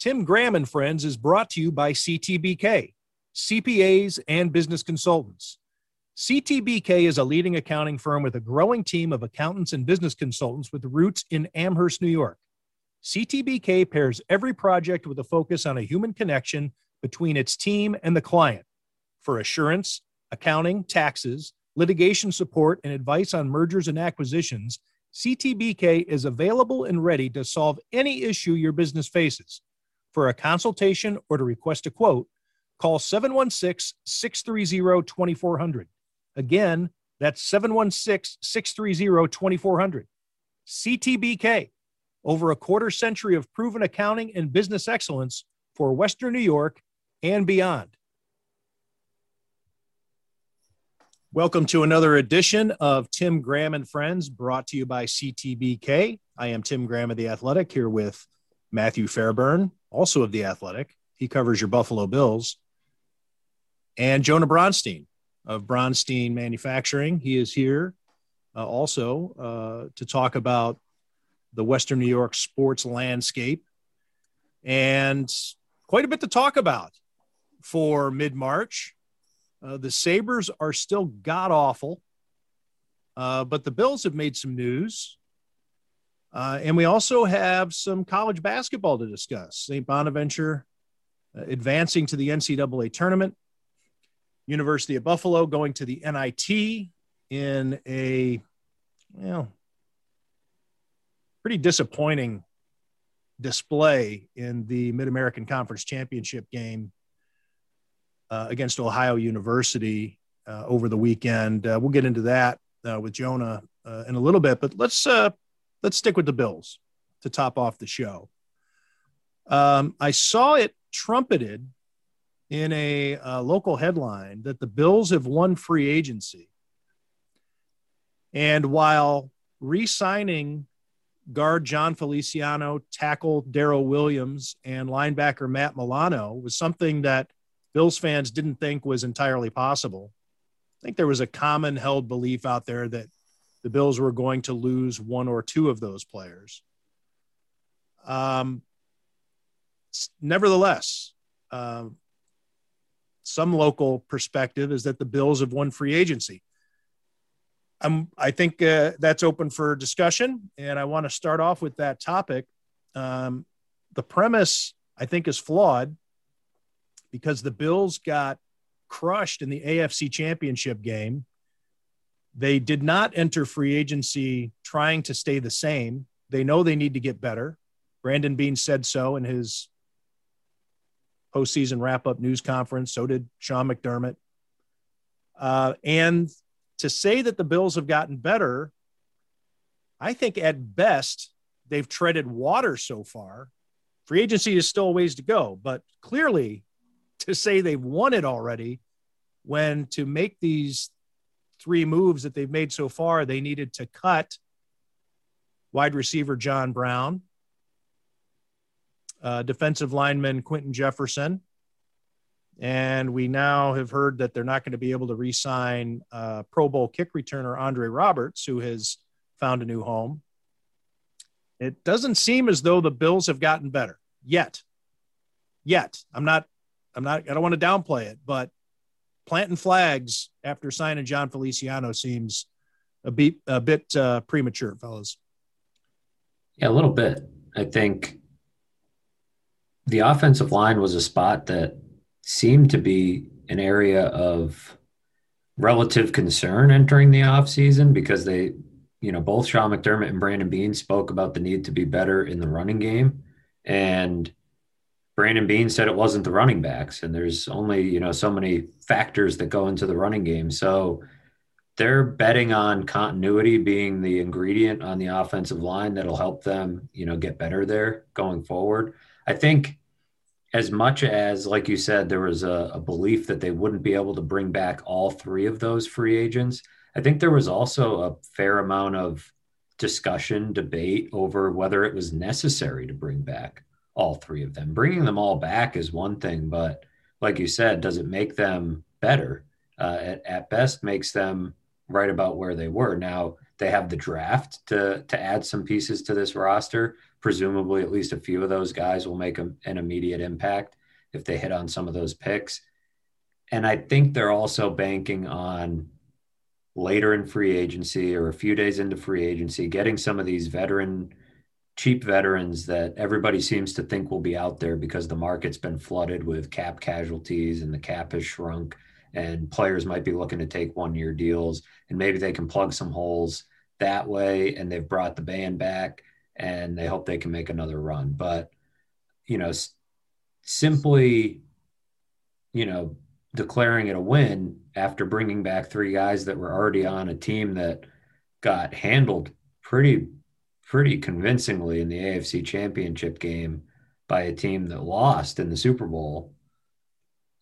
Tim Graham and Friends is brought to you by CTBK, CPAs and business consultants. CTBK is a leading accounting firm with a growing team of accountants and business consultants with roots in Amherst, New York. CTBK pairs every project with a focus on a human connection between its team and the client for assurance, accounting, taxes, litigation support, and advice on mergers and acquisitions. CTBK is available and ready to solve any issue your business faces. For a consultation or to request a quote, call 716 630 2400. Again, that's 716 630 2400. CTBK, over a quarter century of proven accounting and business excellence for Western New York and beyond. Welcome to another edition of Tim Graham and Friends, brought to you by CTBK. I am Tim Graham of The Athletic here with Matthew Fairburn, also of The Athletic. He covers your Buffalo Bills. And Jonah Bronstein of Bronstein Manufacturing. He is here uh, also uh, to talk about the Western New York sports landscape and quite a bit to talk about for mid March. Uh, the Sabres are still god awful, uh, but the Bills have made some news. Uh, and we also have some college basketball to discuss. St. Bonaventure uh, advancing to the NCAA tournament, University of Buffalo going to the NIT in a, know, pretty disappointing display in the Mid American Conference Championship game uh, against Ohio University uh, over the weekend. Uh, we'll get into that with Jonah in a little bit, but let's let's stick with the Bills to top off the show. Um, I saw it trumpeted in a, a local headline that the Bills have won free agency, and while re-signing guard Jon Feliciano, tackle Daryl Williams, and linebacker Matt Milano was something that Bills fans didn't think was entirely possible. I think there was a common held belief out there that the Bills were going to lose one or two of those players. Um, nevertheless, uh, some local perspective is that the Bills have won free agency. I'm, I think uh, that's open for discussion, and I want to start off with that topic. Um, the premise, I think, is flawed because the Bills got crushed in the AFC championship game. They did not enter free agency trying to stay the same. They know they need to get better. Brandon Beane said so in his postseason wrap up news conference. So did Sean McDermott. Uh, and to say that the Bills have gotten better, I think at best they've treaded water so far. Free agency is still a ways to go, but clearly to say they've won it already when to make these three moves that they've made so far, they needed to cut wide receiver John Brown, uh, defensive lineman Quinton Jefferson. And we now have heard that they're not going to be able to re sign uh, Pro Bowl kick returner Andre Roberts, who has found a new home. It doesn't seem as though the Bills have gotten better yet. Yet. I'm not I'm not, I don't want to downplay it, but planting flags after signing Jon Feliciano seems a bit, a bit uh, premature, fellas. Yeah, a little bit. I think the offensive line was a spot that seemed to be an area of relative concern entering the offseason because they, you know, both Sean McDermott and Brandon Beane spoke about the need to be better in the running game. And Brandon Beane said it wasn't the running backs, and there's only you know so many factors that go into the running game. So they're betting on continuity being the ingredient on the offensive line that'll help them you know get better there going forward. I think as much as like you said there was a, a belief that they wouldn't be able to bring back all three of those free agents. I think there was also a fair amount of discussion, debate over whether it was necessary to bring back all three of them. Bringing them all back is one thing, but like you said, does it make them better? Uh, at, at best, makes them right about where they were. Now they have the draft to to add some pieces to this roster, presumably at least a few of those guys will make a, an immediate impact if they hit on some of those picks. And I think they're also banking on later in free agency or a few days into free agency, getting some of these veteran, cheap veterans that everybody seems to think will be out there because the market's been flooded with cap casualties and the cap has shrunk and players might be looking to take one year deals and maybe they can plug some holes that way and they've brought the band back and they hope they can make another run. But you know simply you know declaring it a win after bringing back three guys that were already on a team that got handled pretty pretty convincingly in the AFC Championship game by a team that lost in the Super Bowl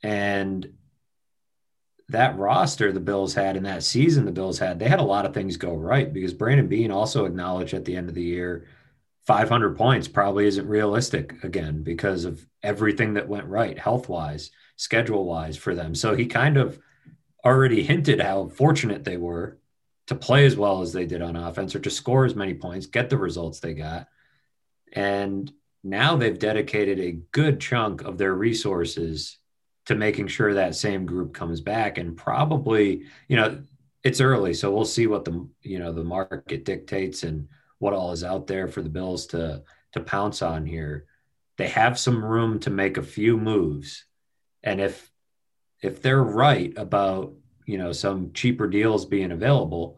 and that roster the Bills had in that season the Bills had, they had a lot of things go right because Brandon Beane also acknowledged at the end of the year 500 points probably isn't realistic again because of everything that went right health wise, schedule wise for them. So he kind of already hinted how fortunate they were to play as well as they did on offense or to score as many points, get the results they got. And now they've dedicated a good chunk of their resources to making sure that same group comes back and probably you know it's early so we'll see what the you know the market dictates and what all is out there for the bills to to pounce on here they have some room to make a few moves and if if they're right about you know some cheaper deals being available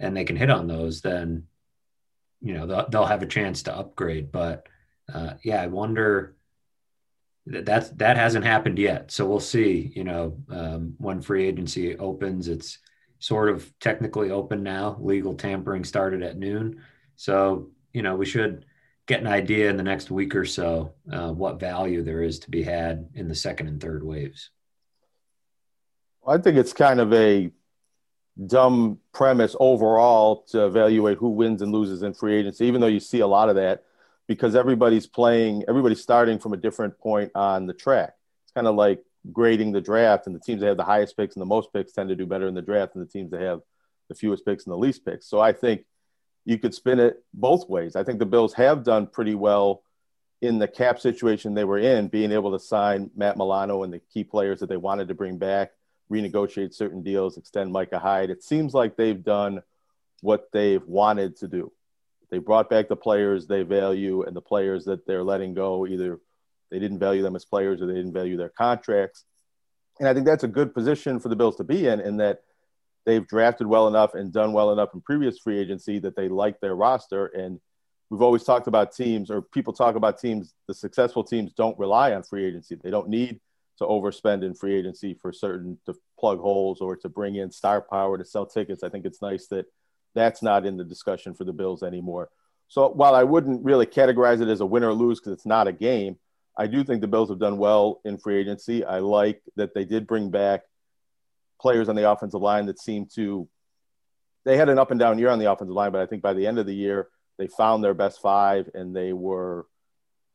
and they can hit on those then you know they'll, they'll have a chance to upgrade but uh, yeah i wonder that's that hasn't happened yet. So we'll see. You know, um, when free agency opens, it's sort of technically open now. Legal tampering started at noon, so you know we should get an idea in the next week or so uh, what value there is to be had in the second and third waves. I think it's kind of a dumb premise overall to evaluate who wins and loses in free agency, even though you see a lot of that because everybody's playing, everybody's starting from a different point on the track. It's kind of like grading the draft, and the teams that have the highest picks and the most picks tend to do better in the draft than the teams that have the fewest picks and the least picks. So I think you could spin it both ways. I think the Bills have done pretty well in the cap situation they were in, being able to sign Matt Milano and the key players that they wanted to bring back, renegotiate certain deals, extend Micah Hyde. It seems like they've done what they've wanted to do. They brought back the players they value and the players that they're letting go. Either they didn't value them as players or they didn't value their contracts. And I think that's a good position for the Bills to be in, in that they've drafted well enough and done well enough in previous free agency that they like their roster. And we've always talked about teams, or people talk about teams, the successful teams don't rely on free agency. They don't need to overspend in free agency for certain to plug holes or to bring in star power to sell tickets. I think it's nice that that's not in the discussion for the Bills anymore. So while I wouldn't really categorize it as a win or lose because it's not a game, I do think the Bills have done well in free agency. I like that they did bring back players on the offensive line that seem to they had an up and down year on the offensive line, but I think by the end of the year they found their best five and they were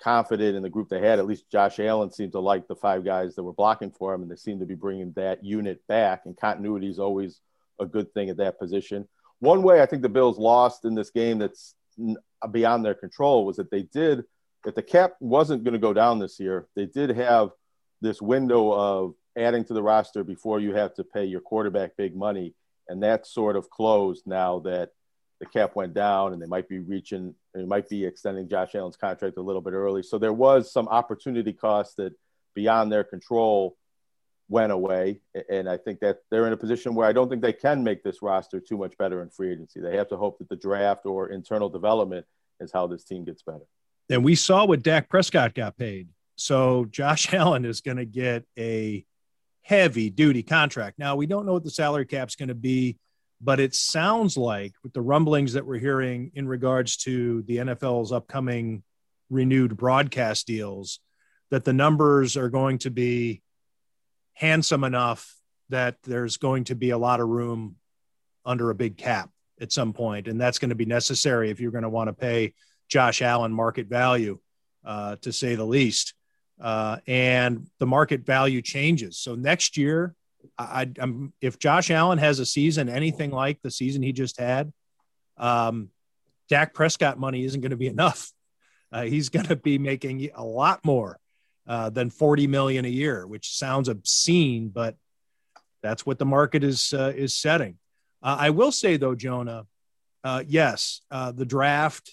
confident in the group they had. At least Josh Allen seemed to like the five guys that were blocking for him, and they seemed to be bringing that unit back. And continuity is always a good thing at that position one way I think the Bills lost in this game that's beyond their control was that they did, if the cap wasn't going to go down this year, they did have this window of adding to the roster before you have to pay your quarterback big money. And that's sort of closed now that the cap went down and they might be reaching, they might be extending Josh Allen's contract a little bit early. So there was some opportunity cost that beyond their control went away. And I think that they're in a position where I don't think they can make this roster too much better in free agency. They have to hope that the draft or internal development is how this team gets better. And we saw what Dak Prescott got paid. So Josh Allen is going to get a heavy duty contract. Now, we don't know what the salary cap is going to be, but it sounds like with the rumblings that we're hearing in regards to the NFL's upcoming renewed broadcast deals, that the numbers are going to be handsome enough that there's going to be a lot of room under a big cap at some point, and that's going to be necessary if you're going to want to pay Josh Allen market value, uh, to say the least. Uh, and the market value changes. So next year, I, am if Josh Allen has a season anything like the season he just had, um, Dak Prescott money isn't going to be enough uh, he's going to be making a lot more uh, than 40 million a year, which sounds obscene, but that's what the market is uh, is setting. Uh, I will say though, Jonah, uh, yes, uh, the draft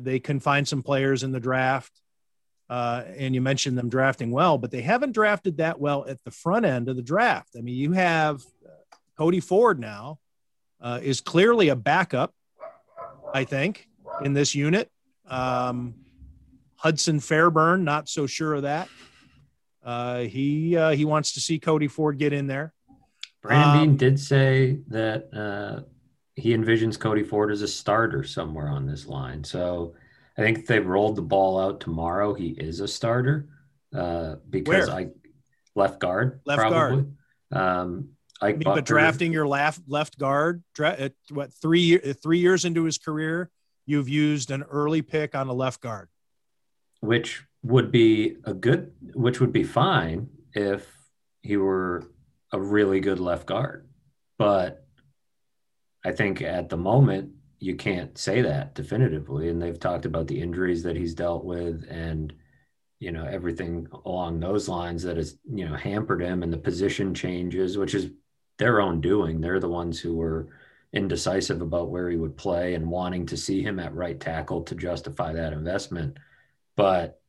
they can find some players in the draft, and you mentioned them drafting well, but they haven't drafted that well at the front end of the draft. I mean, you have Cody Ford now is clearly a backup, I think, in this unit. Um, Hudson Fairburn, not so sure of that. Uh, he uh, he wants to see Cody Ford get in there. Brandon um, Beane did say that uh, he envisions Cody Ford as a starter somewhere on this line. So I think they rolled the ball out tomorrow, he is a starter uh, because Where? I left guard left probably. guard. Um, I mean, but drafting your left left guard, dra- what three three years into his career, you've used an early pick on a left guard, which would be a good, which would be fine if he were a really good left guard. But I think at the moment you can't say that definitively. And they've talked about the injuries that he's dealt with and you know everything along those lines that has you know hampered him and the position changes, which is their own doing. They're the ones who were indecisive about where he would play and wanting to see him at right tackle to justify that investment. But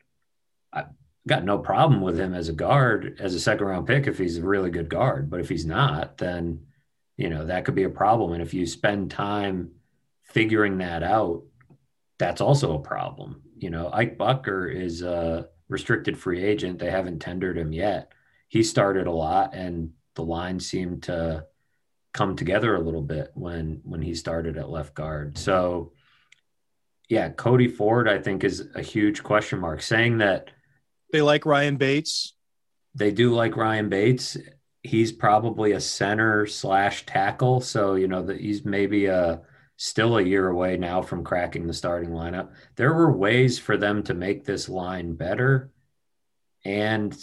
I got no problem with him as a guard, as a second round pick if he's a really good guard. But if he's not, then you know that could be a problem. And if you spend time figuring that out, that's also a problem. You know, Ike Boettger is a restricted free agent. They haven't tendered him yet. He started a lot, and the line seemed to come together a little bit when when he started at left guard. So yeah, Cody Ford I think is a huge question mark. Saying that they like Ryan Bates. They do like Ryan Bates. He's probably a center slash tackle, so you know that he's maybe a still a year away now from cracking the starting lineup. There were ways for them to make this line better, and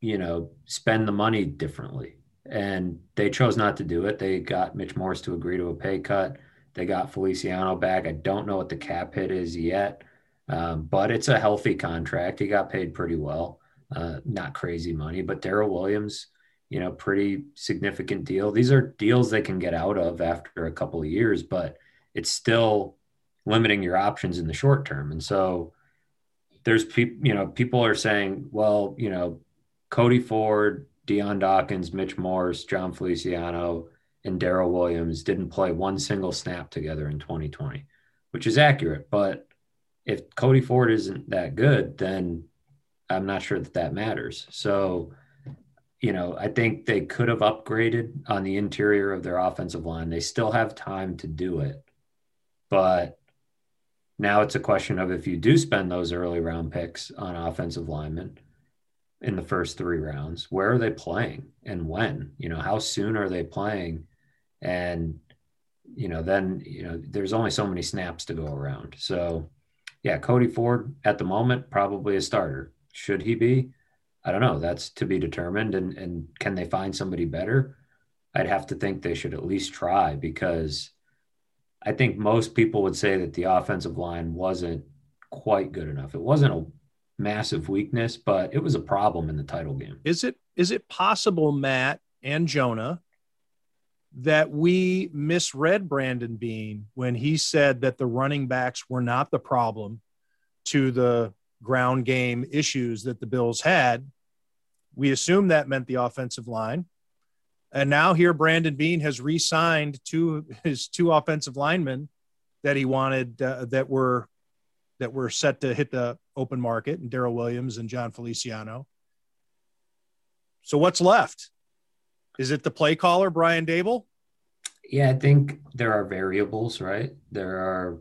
you know spend the money differently and they chose not to do it. They got Mitch Morse to agree to a pay cut. They got Feliciano back. I don't know what the cap hit is yet, um, but it's a healthy contract. He got paid pretty well, uh, not crazy money. But Daryl Williams, you know, pretty significant deal. These are deals they can get out of after a couple of years, but it's still limiting your options in the short term. And so there's people, you know, people are saying, well, you know, Cody Ford, Dion Dawkins, Mitch Morse, Jon Feliciano, and Daryl Williams didn't play one single snap together in 2020, which is accurate. But if Cody Ford isn't that good, then I'm not sure that that matters. So, you know, I think they could have upgraded on the interior of their offensive line. They still have time to do it. But now it's a question of if you do spend those early round picks on offensive linemen – in the first three rounds. Where are they playing and when? You know, how soon are they playing? And, you know, then, you know, there's only so many snaps to go around. So, yeah, Cody Ford at the moment, probably a starter. Should he be? I don't know. That's to be determined. And, and can they find somebody better? I'd have to think they should at least try because I think most people would say that the offensive line wasn't quite good enough. It wasn't a massive weakness, but it was a problem in the title game. Is it is it possible, Matt and Jonah, that we misread Brandon Beane when he said that the running backs were not the problem to the ground game issues that the Bills had? We assumed that meant the offensive line. And now here Brandon Beane has re-signed two his two offensive linemen that he wanted uh, that were that were set to hit the open market, and Daryl Williams and Jon Feliciano. So what's left? Is it the play caller, Brian Daboll? Yeah, I think there are variables, right? There are,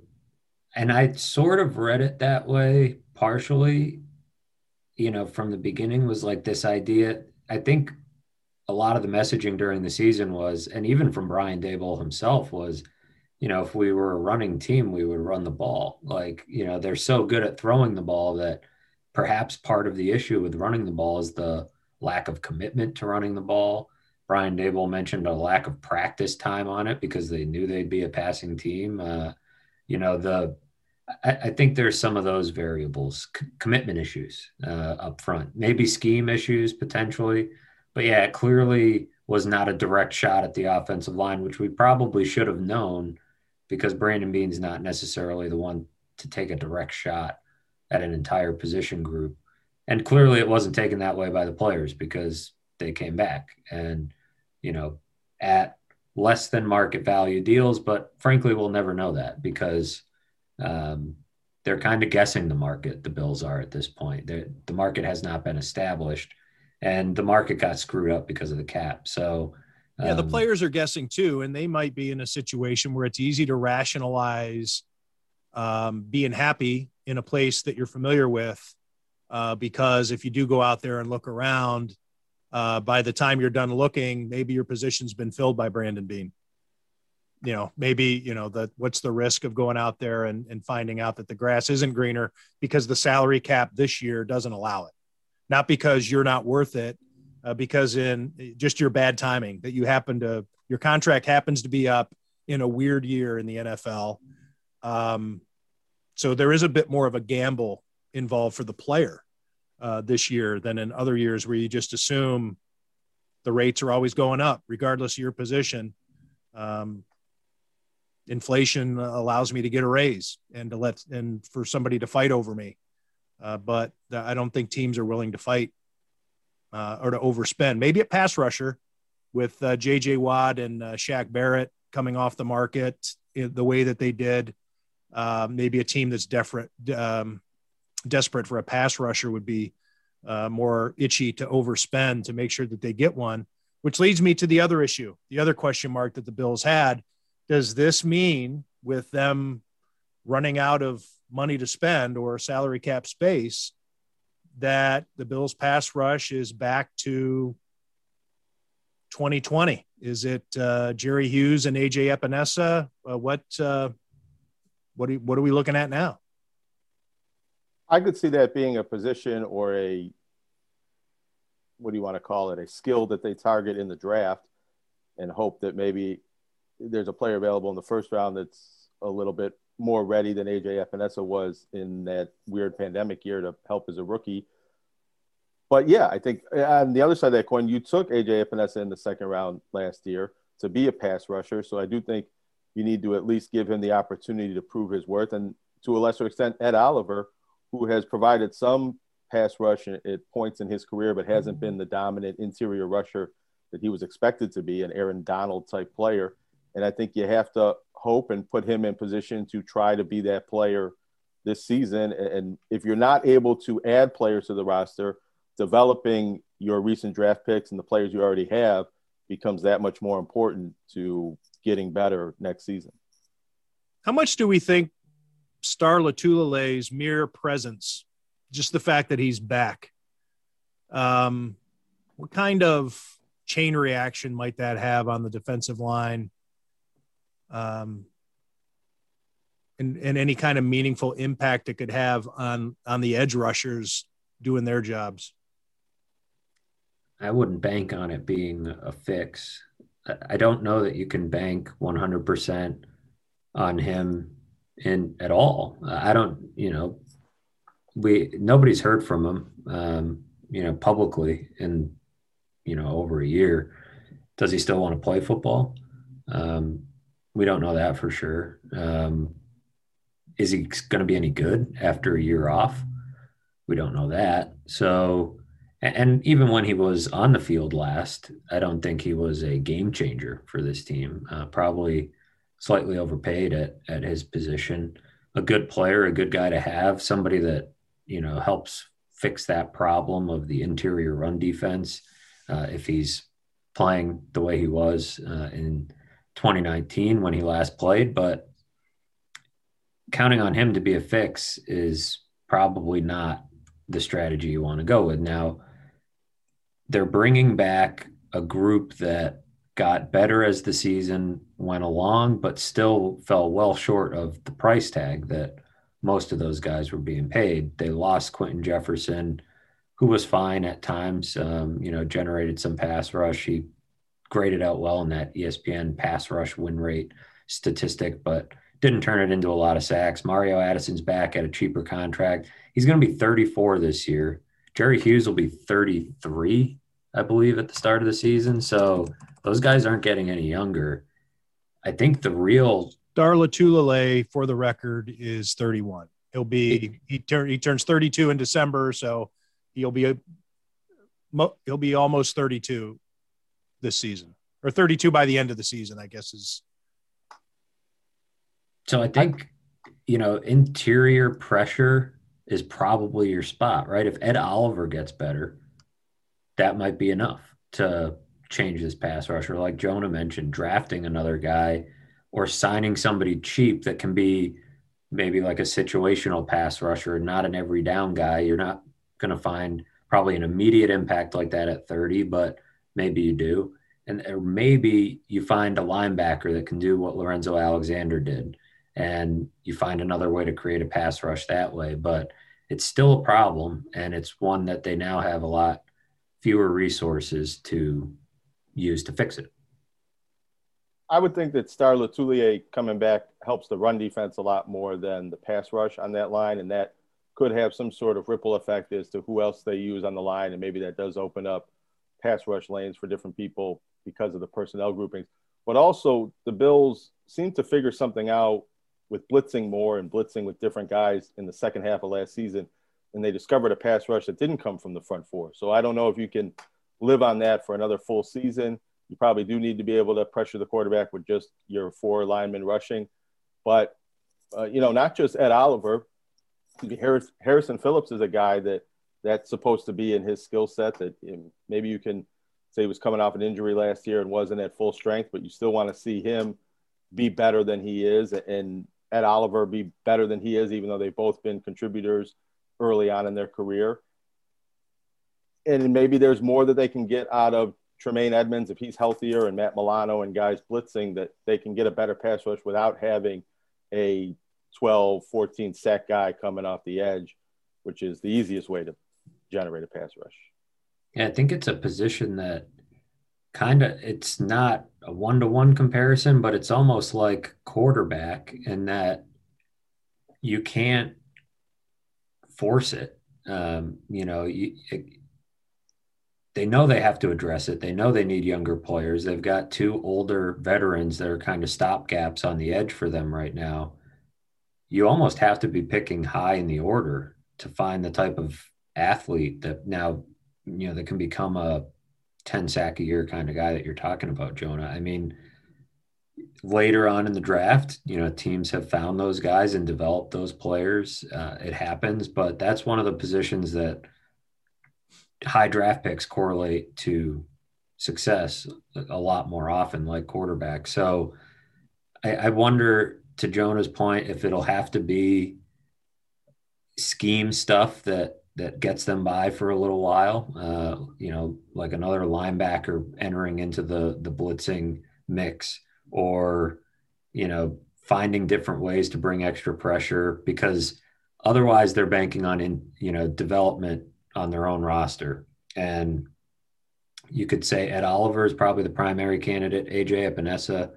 and I sort of read it that way partially, you know, from the beginning was like this idea. I think a lot of the messaging during the season was, and even from Brian Daboll himself was, you know, if we were a running team, we would run the ball. Like, you know, they're so good at throwing the ball that perhaps part of the issue with running the ball is the lack of commitment to running the ball. Brian Daboll mentioned a lack of practice time on it because they knew they'd be a passing team. Uh, you know, the I, I think there's some of those variables, c- commitment issues uh, up front, maybe scheme issues potentially, but yeah, it clearly was not a direct shot at the offensive line, which we probably should have known because Brandon Beane's not necessarily the one to take a direct shot at an entire position group. And clearly it wasn't taken that way by the players because they came back and, you know, at less than market value deals. But frankly, we'll never know that because um, they're kind of guessing the market, the Bills are at this point. They're, the market has not been established and the market got screwed up because of the cap. So, um, yeah, the um, players are guessing too, and they might be in a situation where it's easy to rationalize um, being happy in a place that you're familiar with. Uh, because if you do go out there and look around, uh, by the time you're done looking, maybe your position's been filled by Brandon Beane. You know, maybe, you know, the what's the risk of going out there and, and finding out that the grass isn't greener because the salary cap this year doesn't allow it. Not because you're not worth it, uh, because in just your bad timing that you happen to your contract happens to be up in a weird year in the NFL. Um, so there is a bit more of a gamble involved for the player uh, this year than in other years where you just assume the rates are always going up regardless of your position. Um, inflation allows me to get a raise and to let and for somebody to fight over me. Uh, but I don't think teams are willing to fight uh, or to overspend. Maybe a pass rusher with uh, J.J. Watt and uh, Shaq Barrett coming off the market the way that they did. Uh, maybe a team that's desperate, um, desperate for a pass rusher would be uh, more itchy to overspend to make sure that they get one. Which leads me to the other issue, the other question mark that the Bills had. Does this mean with them running out of money to spend or salary cap space that the Bills pass rush is back to 2020? Is it uh, Jerry Hughes and AJ Epenesa? Uh, what uh, what are, what are we looking at now? I could see that being a position or a what do you want to call it? A skill that they target in the draft, and hope that maybe there's a player available in the first round that's a little bit more ready than AJ Epenesa was in that weird pandemic year to help as a rookie. But yeah, I think on the other side of that coin, you took AJ Epenesa in the second round last year to be a pass rusher. So I do think you need to at least give him the opportunity to prove his worth. And to a lesser extent, Ed Oliver, who has provided some pass rush at points in his career, but hasn't mm-hmm. been the dominant interior rusher that he was expected to be, an Aaron Donald type player. And I think you have to hope and put him in position to try to be that player this season. And if you're not able to add players to the roster, developing your recent draft picks and the players you already have becomes that much more important to getting better next season. How much do we think Star Lotulelei's mere presence, just the fact that he's back, um, what kind of chain reaction might that have on the defensive line? Um, and, and any kind of meaningful impact it could have on on the edge rushers doing their jobs. I wouldn't bank on it being a fix. I don't know that you can bank 100% on him in at all. I don't, you know, we nobody's heard from him, um, you know, publicly in, you know, over a year. Does he still want to play football? Um, we don't know that for sure. Um, is he going to be any good after a year off? We don't know that. So, and even when he was on the field last, I don't think he was a game changer for this team. Uh, probably slightly overpaid at at his position. A good player, a good guy to have, somebody that you know helps fix that problem of the interior run defense. Uh, if he's playing the way he was uh, in 2019 when he last played, but counting on him to be a fix is probably not the strategy you want to go with. Now, they're bringing back a group that got better as the season went along, but still fell well short of the price tag that most of those guys were being paid. They lost Quinton Jefferson, who was fine at times, um, you know, generated some pass rush. He graded out well in that ESPN pass rush win rate statistic, but didn't turn it into a lot of sacks. Mario Addison's back at a cheaper contract. He's going to be 34 this year. Jerry Hughes will be 33, I believe, at the start of the season. So those guys aren't getting any younger. I think the real Darla Lotulelei, for the record, is 31. He'll be he turn he turns 32 in December, so he'll be a, he'll be almost 32 this season, or 32 by the end of the season, I guess is. So I think you know interior pressure is probably your spot, right? If Ed Oliver gets better, that might be enough to change this pass rusher. Like Jonah mentioned, drafting another guy or signing somebody cheap that can be maybe like a situational pass rusher, not an every down guy. You're not going to find probably an immediate impact like that at 30, but maybe you do. And or maybe you find a linebacker that can do what Lorenzo Alexander did, and you find another way to create a pass rush that way. But it's still a problem, and it's one that they now have a lot fewer resources to use to fix it. I would think that Star Lotulelei coming back helps the run defense a lot more than the pass rush on that line, and that could have some sort of ripple effect as to who else they use on the line, and maybe that does open up pass rush lanes for different people because of the personnel groupings. But also, the Bills seem to figure something out with blitzing more and blitzing with different guys in the second half of last season, and they discovered a pass rush that didn't come from the front four. So I don't know if you can live on that for another full season you probably do need to be able to pressure the quarterback with just your four linemen rushing. But, uh, you know, not just Ed Oliver, Harris, Harrison Phillips is a guy that that's supposed to be in his skill set that maybe you can say he was coming off an injury last year and wasn't at full strength, but you still want to see him be better than he is and Ed Oliver be better than he is, even though they've both been contributors early on in their career. And maybe there's more that they can get out of Tremaine Edmunds if he's healthier, and Matt Milano and guys blitzing, that they can get a better pass rush without having a 12, 14 sack guy coming off the edge, which is the easiest way to generate a pass rush. Yeah, I think it's a position that kind of it's not a one to one comparison, but it's almost like quarterback in that you can't force it. Um, you know, you, they know they have to address it. They know they need younger players. They've got two older veterans that are kind of stopgaps on the edge for them right now. You almost have to be picking high in the order to find the type of athlete that now, you know, that can become a 10 sack a year kind of guy that you're talking about, Jonah. I mean, later on in the draft, you know, teams have found those guys and developed those players. Uh, it happens, but that's one of the positions that – high draft picks correlate to success a lot more often, like quarterback. So I, I wonder, to Jonah's point, if it'll have to be scheme stuff that that gets them by for a little while. Uh, you know, like another linebacker entering into the the blitzing mix, or you know, finding different ways to bring extra pressure because otherwise they're banking on in you know development on their own roster. And you could say Ed Oliver is probably the primary candidate. AJ Epenesa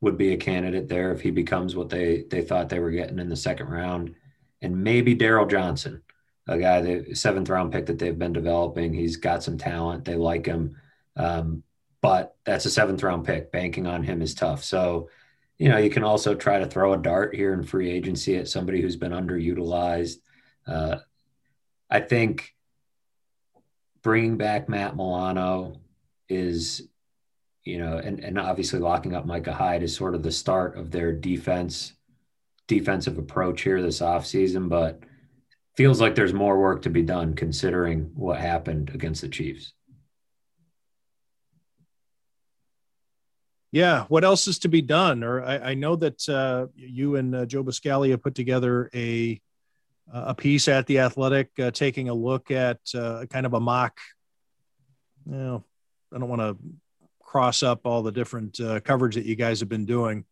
would be a candidate there if he becomes what they they thought they were getting in the second round. And maybe Darryl Johnson, a guy, the seventh round pick that they've been developing. He's got some talent. They like him. Um, but that's a seventh round pick. Banking on him is tough. So, you know, you can also try to throw a dart here in free agency at somebody who's been underutilized. Uh, I think bringing back Matt Milano is, you know, and, and obviously locking up Micah Hyde is sort of the start of their defense defensive approach here this offseason, but feels like there's more work to be done considering what happened against the Chiefs. Yeah, what else is to be done? Or I, I know that uh, you and uh, Joe Buscaglia put together a a piece at the Athletic, uh, taking a look at uh, kind of a mock. You know, I don't want to cross up all the different uh, coverage that you guys have been doing.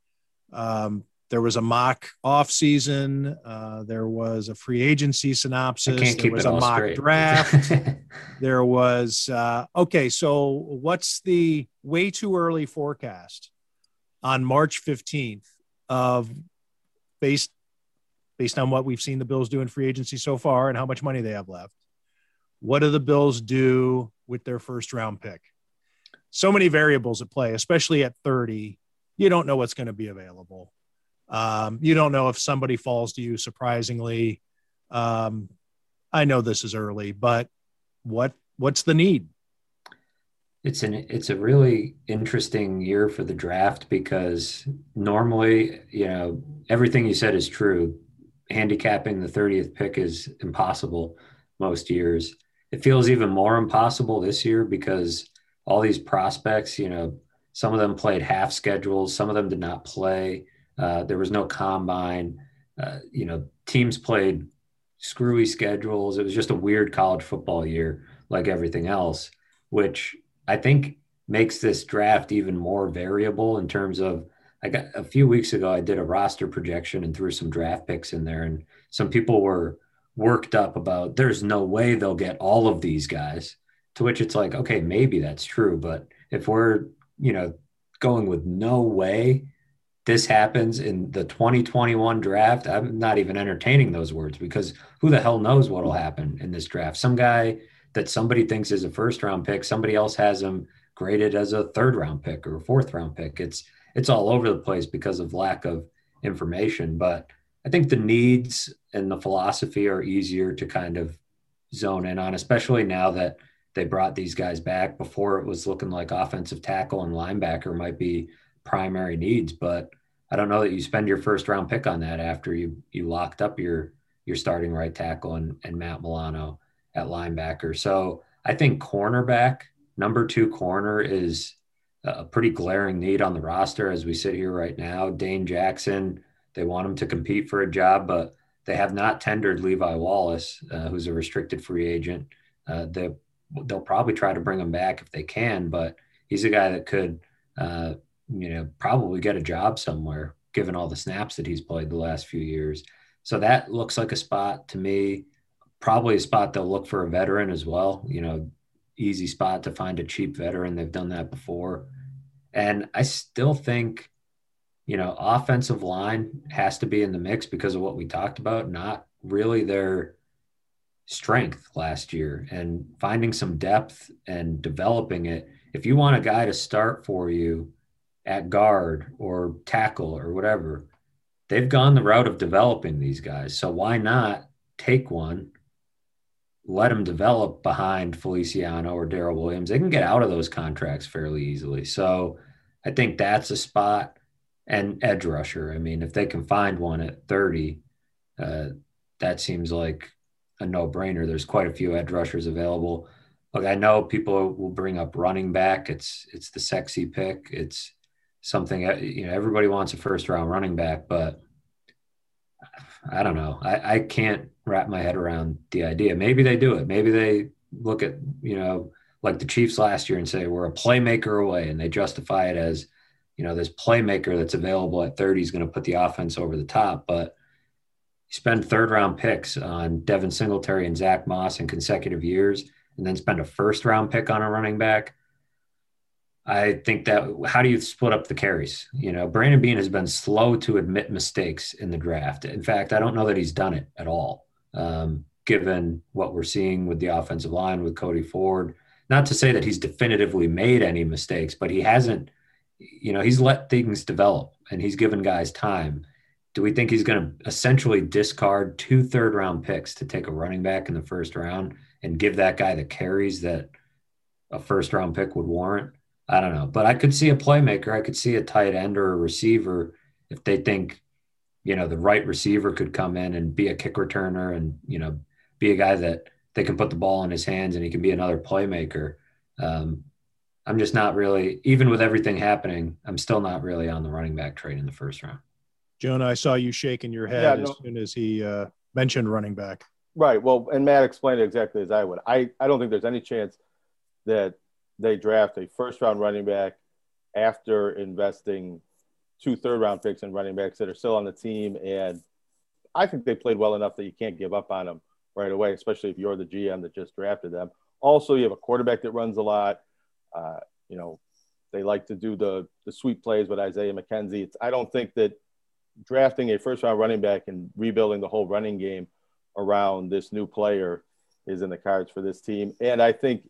Um, there was a mock off season. Uh, there was a free agency synopsis. There was a mock straight. draft. there was uh, okay. So, what's the way too early forecast on March fifteenth of based based on what we've seen the Bills do in free agency so far and how much money they have left. What do the Bills do with their first round pick? So many variables at play, especially at 30. You don't know what's going to be available. Um, you don't know if somebody falls to you surprisingly. Um, I know this is early, but what what's the need? It's an it's a really interesting year for the draft because normally, you know, everything you said is true. Handicapping the 30th pick is impossible most years. It feels even more impossible this year because all these prospects, you know, some of them played half schedules, some of them did not play. Uh, there was no combine. Uh, you know, teams played screwy schedules. It was just a weird college football year, like everything else, which I think makes this draft even more variable in terms of I got a few weeks ago I did a roster projection and threw some draft picks in there and some people were worked up about there's no way they'll get all of these guys to which it's like okay maybe that's true but if we're you know going with no way this happens in the 2021 draft I'm not even entertaining those words because who the hell knows what'll happen in this draft some guy that somebody thinks is a first round pick, somebody else has him graded as a third round pick or a fourth round pick. It's it's all over the place because of lack of information. But I think the needs and the philosophy are easier to kind of zone in on, especially now that they brought these guys back. Before it was looking like offensive tackle and linebacker might be primary needs, but I don't know that you spend your first round pick on that after you you locked up your your starting right tackle and, and Matt Milano at linebacker. So I think cornerback, number two corner, is a pretty glaring need on the roster as we sit here right now. Dane Jackson, they want him to compete for a job, but they have not tendered Levi Wallace, uh, who's a restricted free agent. Uh, they, they'll probably try to bring him back if they can, but he's a guy that could, uh, you know, probably get a job somewhere given all the snaps that he's played the last few years. So that looks like a spot to me probably a spot they'll look for a veteran as well. You know, easy spot to find a cheap veteran. They've done that before. And I still think, you know, offensive line has to be in the mix because of what we talked about, not really their strength last year and finding some depth and developing it. If you want a guy to start for you at guard or tackle or whatever, they've gone the route of developing these guys. So why not take one let them develop behind Feliciano or Daryl Williams, they can get out of those contracts fairly easily. So I think that's a spot. And edge rusher. I mean, if they can find one at 30, uh, that seems like a no brainer. There's quite a few edge rushers available. Look, I know people will bring up running back. It's it's the sexy pick. It's something uh, you know everybody wants a first round running back, but I don't know. I, I can't wrap my head around the idea. Maybe they do it. Maybe they look at, you know, like the Chiefs last year and say, we're a playmaker away. And they justify it as, you know, this playmaker that's available at 30 is going to put the offense over the top. But you spend third round picks on Devin Singletary and Zach Moss in consecutive years, and then spend a first round pick on a running back. I think that how do you split up the carries? You know, Brandon Beane has been slow to admit mistakes in the draft. In fact, I don't know that he's done it at all, um, given what we're seeing with the offensive line with Cody Ford. Not to say that he's definitively made any mistakes, but he hasn't, you know, he's let things develop and he's given guys time. Do we think he's going to essentially discard two third round picks to take a running back in the first round and give that guy the carries that a first round pick would warrant? I don't know, but I could see a playmaker. I could see a tight end or a receiver if they think, you know, the right receiver could come in and be a kick returner and, you know, be a guy that they can put the ball in his hands and he can be another playmaker. Um, I'm just not really, even with everything happening, I'm still not really on the running back trade in the first round. Jonah, I saw you shaking your head yeah, no. as soon as he uh, mentioned running back. Right. Well, and Matt explained it exactly as I would. I, I don't think there's any chance that they draft a first round running back after investing two third round picks in running backs that are still on the team. And I think they played well enough that you can't give up on them right away, especially if you're the GM that just drafted them. Also, you have a quarterback that runs a lot. Uh, you know, they like to do the the sweep plays with Isaiah McKenzie. It's, I don't think that drafting a first round running back and rebuilding the whole running game around this new player is in the cards for this team. And I think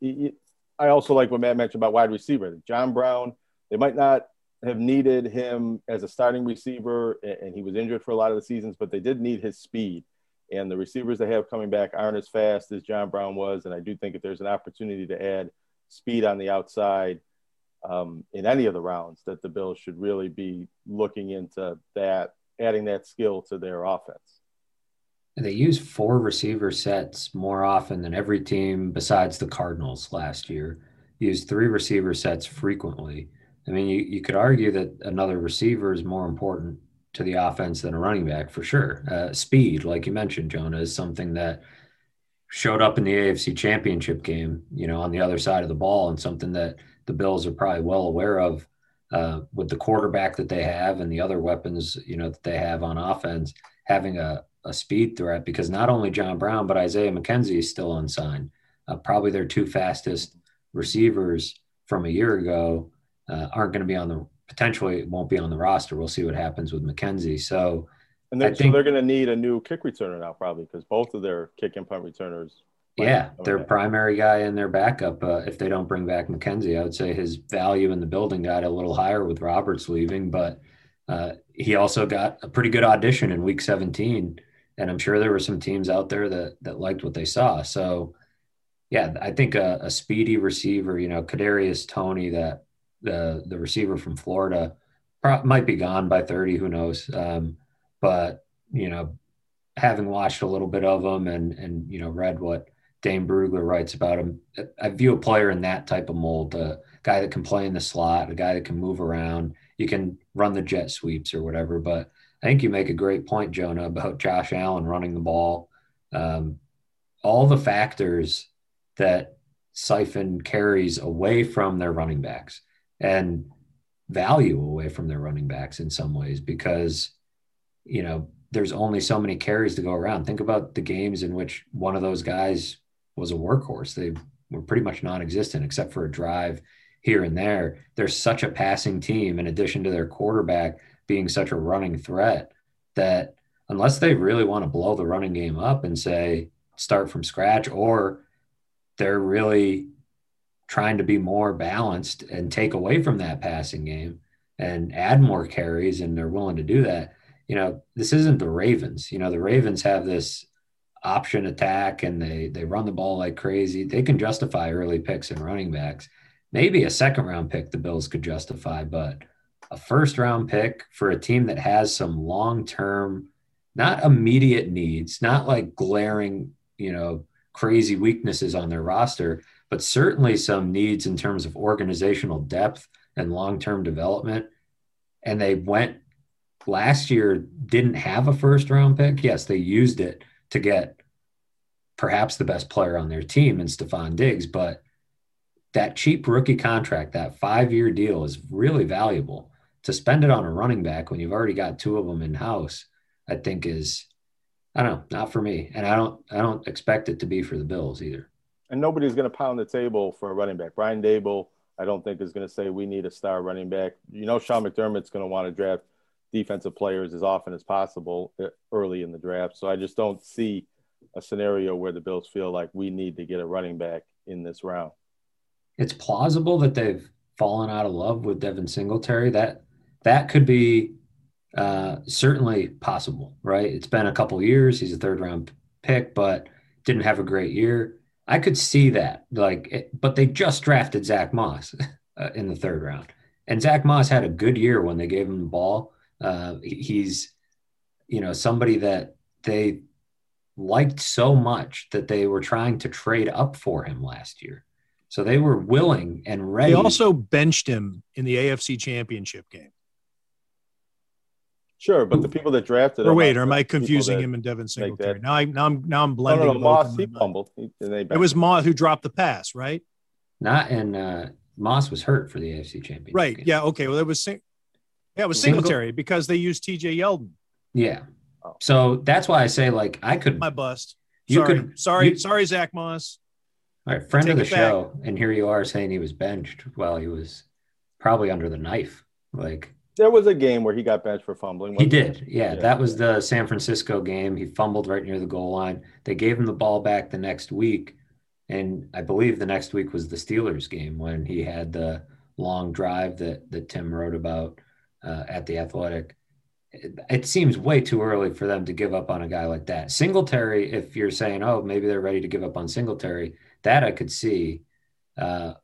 I also like what Matt mentioned about wide receiver. John Brown, they might not have needed him as a starting receiver, and he was injured for a lot of the seasons, but they did need his speed. And the receivers they have coming back aren't as fast as John Brown was. And I do think if there's an opportunity to add speed on the outside um, in any of the rounds, that the Bills should really be looking into that, adding that skill to their offense. They use four receiver sets more often than every team besides the Cardinals last year. Used three receiver sets frequently. I mean, you, you could argue that another receiver is more important to the offense than a running back for sure. Uh, speed, like you mentioned, Jonah, is something that showed up in the AFC championship game, you know, on the other side of the ball and something that the Bills are probably well aware of uh, with the quarterback that they have and the other weapons, you know, that they have on offense, having a, a speed threat because not only John Brown, but Isaiah McKenzie is still unsigned. Uh, probably their two fastest receivers from a year ago uh, aren't going to be on the potentially won't be on the roster. We'll see what happens with McKenzie. So, and then, think, so they're going to need a new kick returner now, probably because both of their kick and punt returners. Yeah, their back. primary guy and their backup. Uh, if they don't bring back McKenzie, I would say his value in the building got a little higher with Roberts leaving, but uh, he also got a pretty good audition in Week 17, and I'm sure there were some teams out there that that liked what they saw. So, yeah, I think a, a speedy receiver, you know, Kadarius Toney, that the the receiver from Florida might be gone by 30 who knows um, but you know having watched a little bit of him and and you know read what Dane Brugler writes about him I view a player in that type of mold a guy that can play in the slot a guy that can move around you can run the jet sweeps or whatever but I think you make a great point Jonah about Josh Allen running the ball um, all the factors that siphon carries away from their running backs and value away from their running backs in some ways because you know there's only so many carries to go around. Think about the games in which one of those guys was a workhorse. They were pretty much non-existent except for a drive here and there. They're such a passing team in addition to their quarterback being such a running threat that unless they really want to blow the running game up and say start from scratch or they're really trying to be more balanced and take away from that passing game and add more carries and they're willing to do that you know this isn't the ravens. You know the ravens have this option attack and they they run the ball like crazy. They can justify early picks and running backs. Maybe a second round pick the bills could justify but a first round pick for a team that has some long term not immediate needs not like glaring you know crazy weaknesses on their roster but certainly some needs in terms of organizational depth and long term development. And they went last year, didn't have a first round pick. Yes, they used it to get perhaps the best player on their team in Stefon Diggs, but that cheap rookie contract, that five year deal is really valuable. To spend it on a running back when you've already got two of them in house, I think is I don't know, not for me. And I don't I don't expect it to be for the Bills either and nobody's going to pound the table for a running back. Brian Daboll, I don't think is going to say we need a star running back. You know, Sean McDermott's going to want to draft defensive players as often as possible uh, early in the draft. So I just don't see a scenario where the Bills feel like we need to get a running back in this round. It's plausible that they've fallen out of love with Devin Singletary. That that could be uh, certainly possible, right? It's been a couple years. He's a third round pick, but didn't have a great year. I could see that, like, but they just drafted Zach Moss uh, in the third round, and Zach Moss had a good year when they gave him the ball. Uh, he's, you know, somebody that they liked so much that they were trying to trade up for him last year. So they were willing and ready. They also benched him in the AFC Championship game. Sure, but the people that drafted. Or wait, or am I confusing him and Devin Singletary? Now I now I'm now I'm blending. No, no, no Moss he fumbled. it was Moss who dropped the pass, right? Not and uh, Moss was hurt for the AFC Championship. Right. Game. Yeah. Okay. Well, it was Sing- yeah, it was Singletary because they used T.J. Yeldon. Yeah. Oh. So that's why I say like I could my bust. You sorry. could sorry you, sorry Zach Moss. All right, friend of the show, back. and here you are saying he was benched while he was probably under the knife. Like There was a game where he got benched for fumbling. He did. Yeah, yeah, that was the San Francisco game. He fumbled right near the goal line. They gave him the ball back the next week. And I believe the next week was the Steelers game when he had the long drive that, that Tim wrote about uh, at the Athletic. It, it seems way too early for them to give up on a guy like that. Singletary, if you're saying, oh, maybe they're ready to give up on Singletary, that I could see. Uh,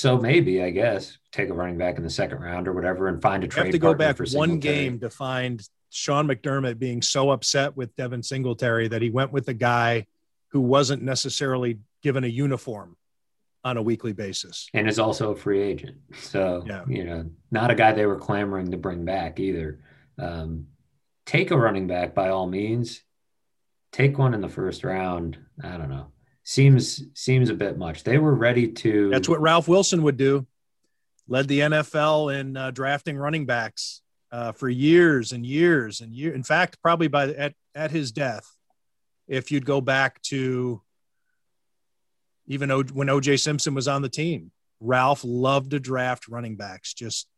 so maybe I guess take a running back in the second round or whatever and find a trade. have to go back one game to find Sean McDermott being so upset with Devin Singletary that he went with a guy who wasn't necessarily given a uniform on a weekly basis and is also a free agent. So yeah. you know, not a guy they were clamoring to bring back either. Um, take a running back by all means. Take one in the first round. I don't know seems seems a bit much. They were ready to. That's what Ralph Wilson would do. Led the NFL in uh, drafting running backs uh, for years and years and years. In fact, probably by at at his death, if you'd go back to even o, when OJ Simpson was on the team, Ralph loved to draft running backs. Just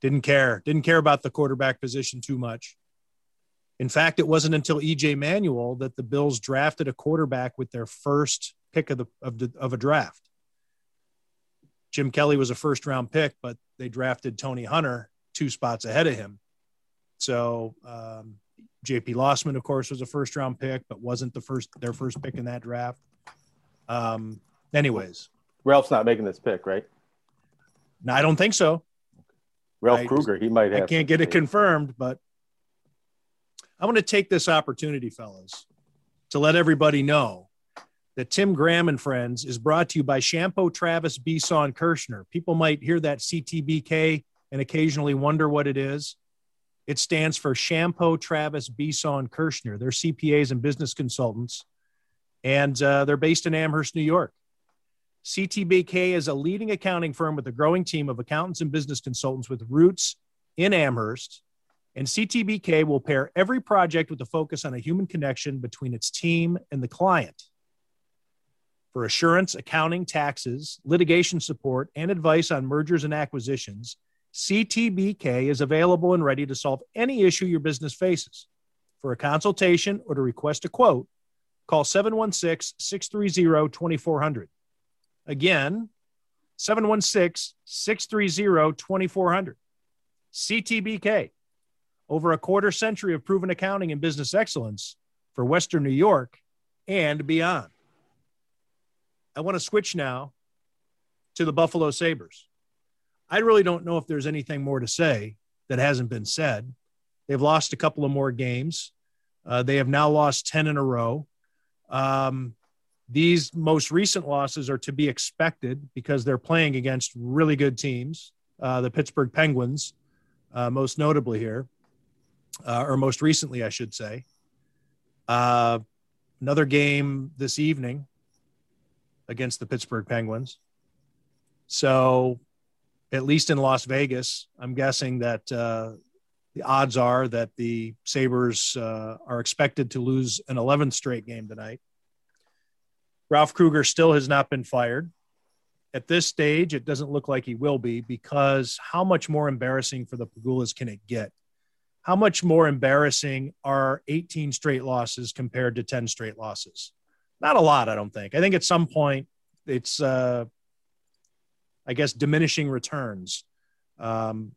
didn't care. Didn't care about the quarterback position too much. In fact, it wasn't until EJ Manuel that the Bills drafted a quarterback with their first pick of the of, the, of a draft. Jim Kelly was a first round pick, but they drafted Tony Hunter two spots ahead of him. So um, JP Losman, of course, was a first round pick, but wasn't the first their first pick in that draft. Um, anyways, Ralph's not making this pick, right? No, I don't think so. Ralph I, Krueger, he might have. I can't get it confirmed, but I want to take this opportunity, fellas, to let everybody know that Tim Graham and Friends is brought to you by Chiampou Travis Besaw Kershner. People might hear that CTBK and occasionally wonder what it is. It stands for Chiampou Travis Besaw Kershner. They're CPAs and business consultants, and uh, they're based in Amherst, New York. CTBK is a leading accounting firm with a growing team of accountants and business consultants with roots in Amherst and CTBK will pair every project with a focus on a human connection between its team and the client. For assurance, accounting, taxes, litigation support, and advice on mergers and acquisitions, CTBK is available and ready to solve any issue your business faces. For a consultation or to request a quote, call 716 630 2400. Again, 716 630 2400. CTBK over a quarter century of proven accounting and business excellence for Western New York and beyond. I want to switch now to the Buffalo Sabres. I really don't know if there's anything more to say that hasn't been said. They've lost a couple of more games. Uh, they have now lost 10 in a row. Um, these most recent losses are to be expected because they're playing against really good teams, uh, the Pittsburgh Penguins, uh, most notably here uh, or most recently, I should say. Uh, another game this evening against the Pittsburgh Penguins. So, at least in Las Vegas, I'm guessing that uh, the odds are that the Sabres uh, are expected to lose an 11th straight game tonight. Ralph Krueger still has not been fired. At this stage, it doesn't look like he will be because how much more embarrassing for the Pegulas can it get? How much more embarrassing are 18 straight losses compared to 10 straight losses? Not a lot, I don't think. I think at some point it's, uh, I guess, diminishing returns. Um,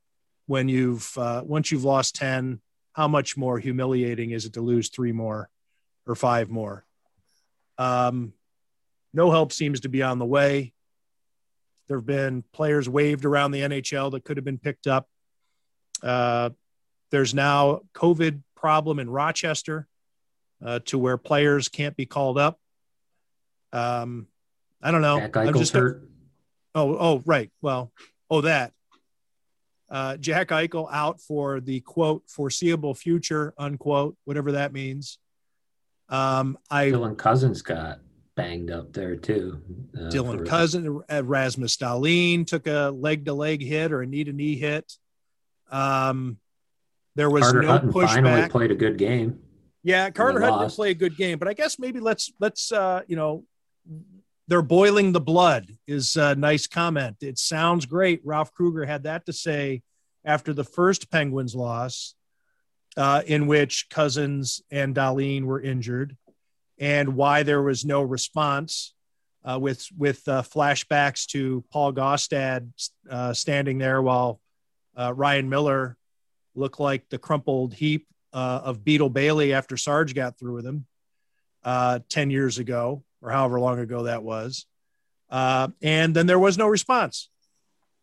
when you've uh, once you've lost 10, how much more humiliating is it to lose three more or five more? Um, no help seems to be on the way. There have been players waived around the NHL that could have been picked up. Uh, there's now COVID problem in Rochester uh, to where players can't be called up. Um, I don't know. Jack I'm just hurt. Oh, oh, right. Well, oh, that. Uh, Jack Eichel out for the quote foreseeable future unquote whatever that means. Um, I Dylan Cozens got banged up there too. Uh, Dylan for... Cousin, uh, Rasmus Dahlin took a leg to leg hit or a knee to knee hit. Um, there was Carter no Hutton pushback. Finally played a good game. Yeah, Carter Hutton did play a good game, but I guess maybe let's let's uh, you know they're boiling the blood is a nice comment. It sounds great. Ralph Krueger had that to say after the first Penguins loss, uh, in which Cozens and Dahlin were injured, and why there was no response. Uh, with with uh, flashbacks to Paul Gaustad uh, standing there while uh, Ryan Miller looked like the crumpled heap uh, of Beetle Bailey after Sarge got through with him ten years ago, or however long ago that was. and then there was no response.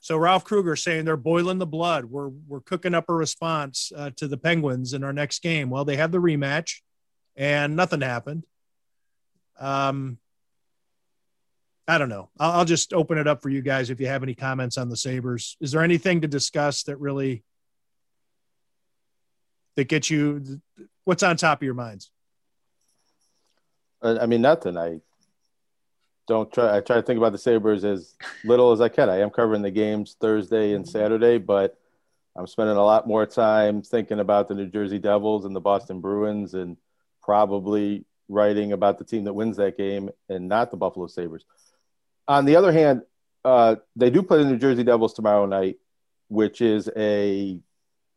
So Ralph Krueger saying they're boiling the blood. We're we're cooking up a response uh, to the Penguins in our next game. Well, they had the rematch, and nothing happened. Um, I don't know. I'll, I'll just open it up for you guys if you have any comments on the Sabres. Is there anything to discuss that really that gets you? What's on top of your minds? I mean, nothing. I don't try. I try to think about the Sabres as little as I can. I am covering the games Thursday and Saturday, but I'm spending a lot more time thinking about the New Jersey Devils and the Boston Bruins, and probably writing about the team that wins that game and not the Buffalo Sabres. On the other hand, uh, they do play the New Jersey Devils tomorrow night, which is a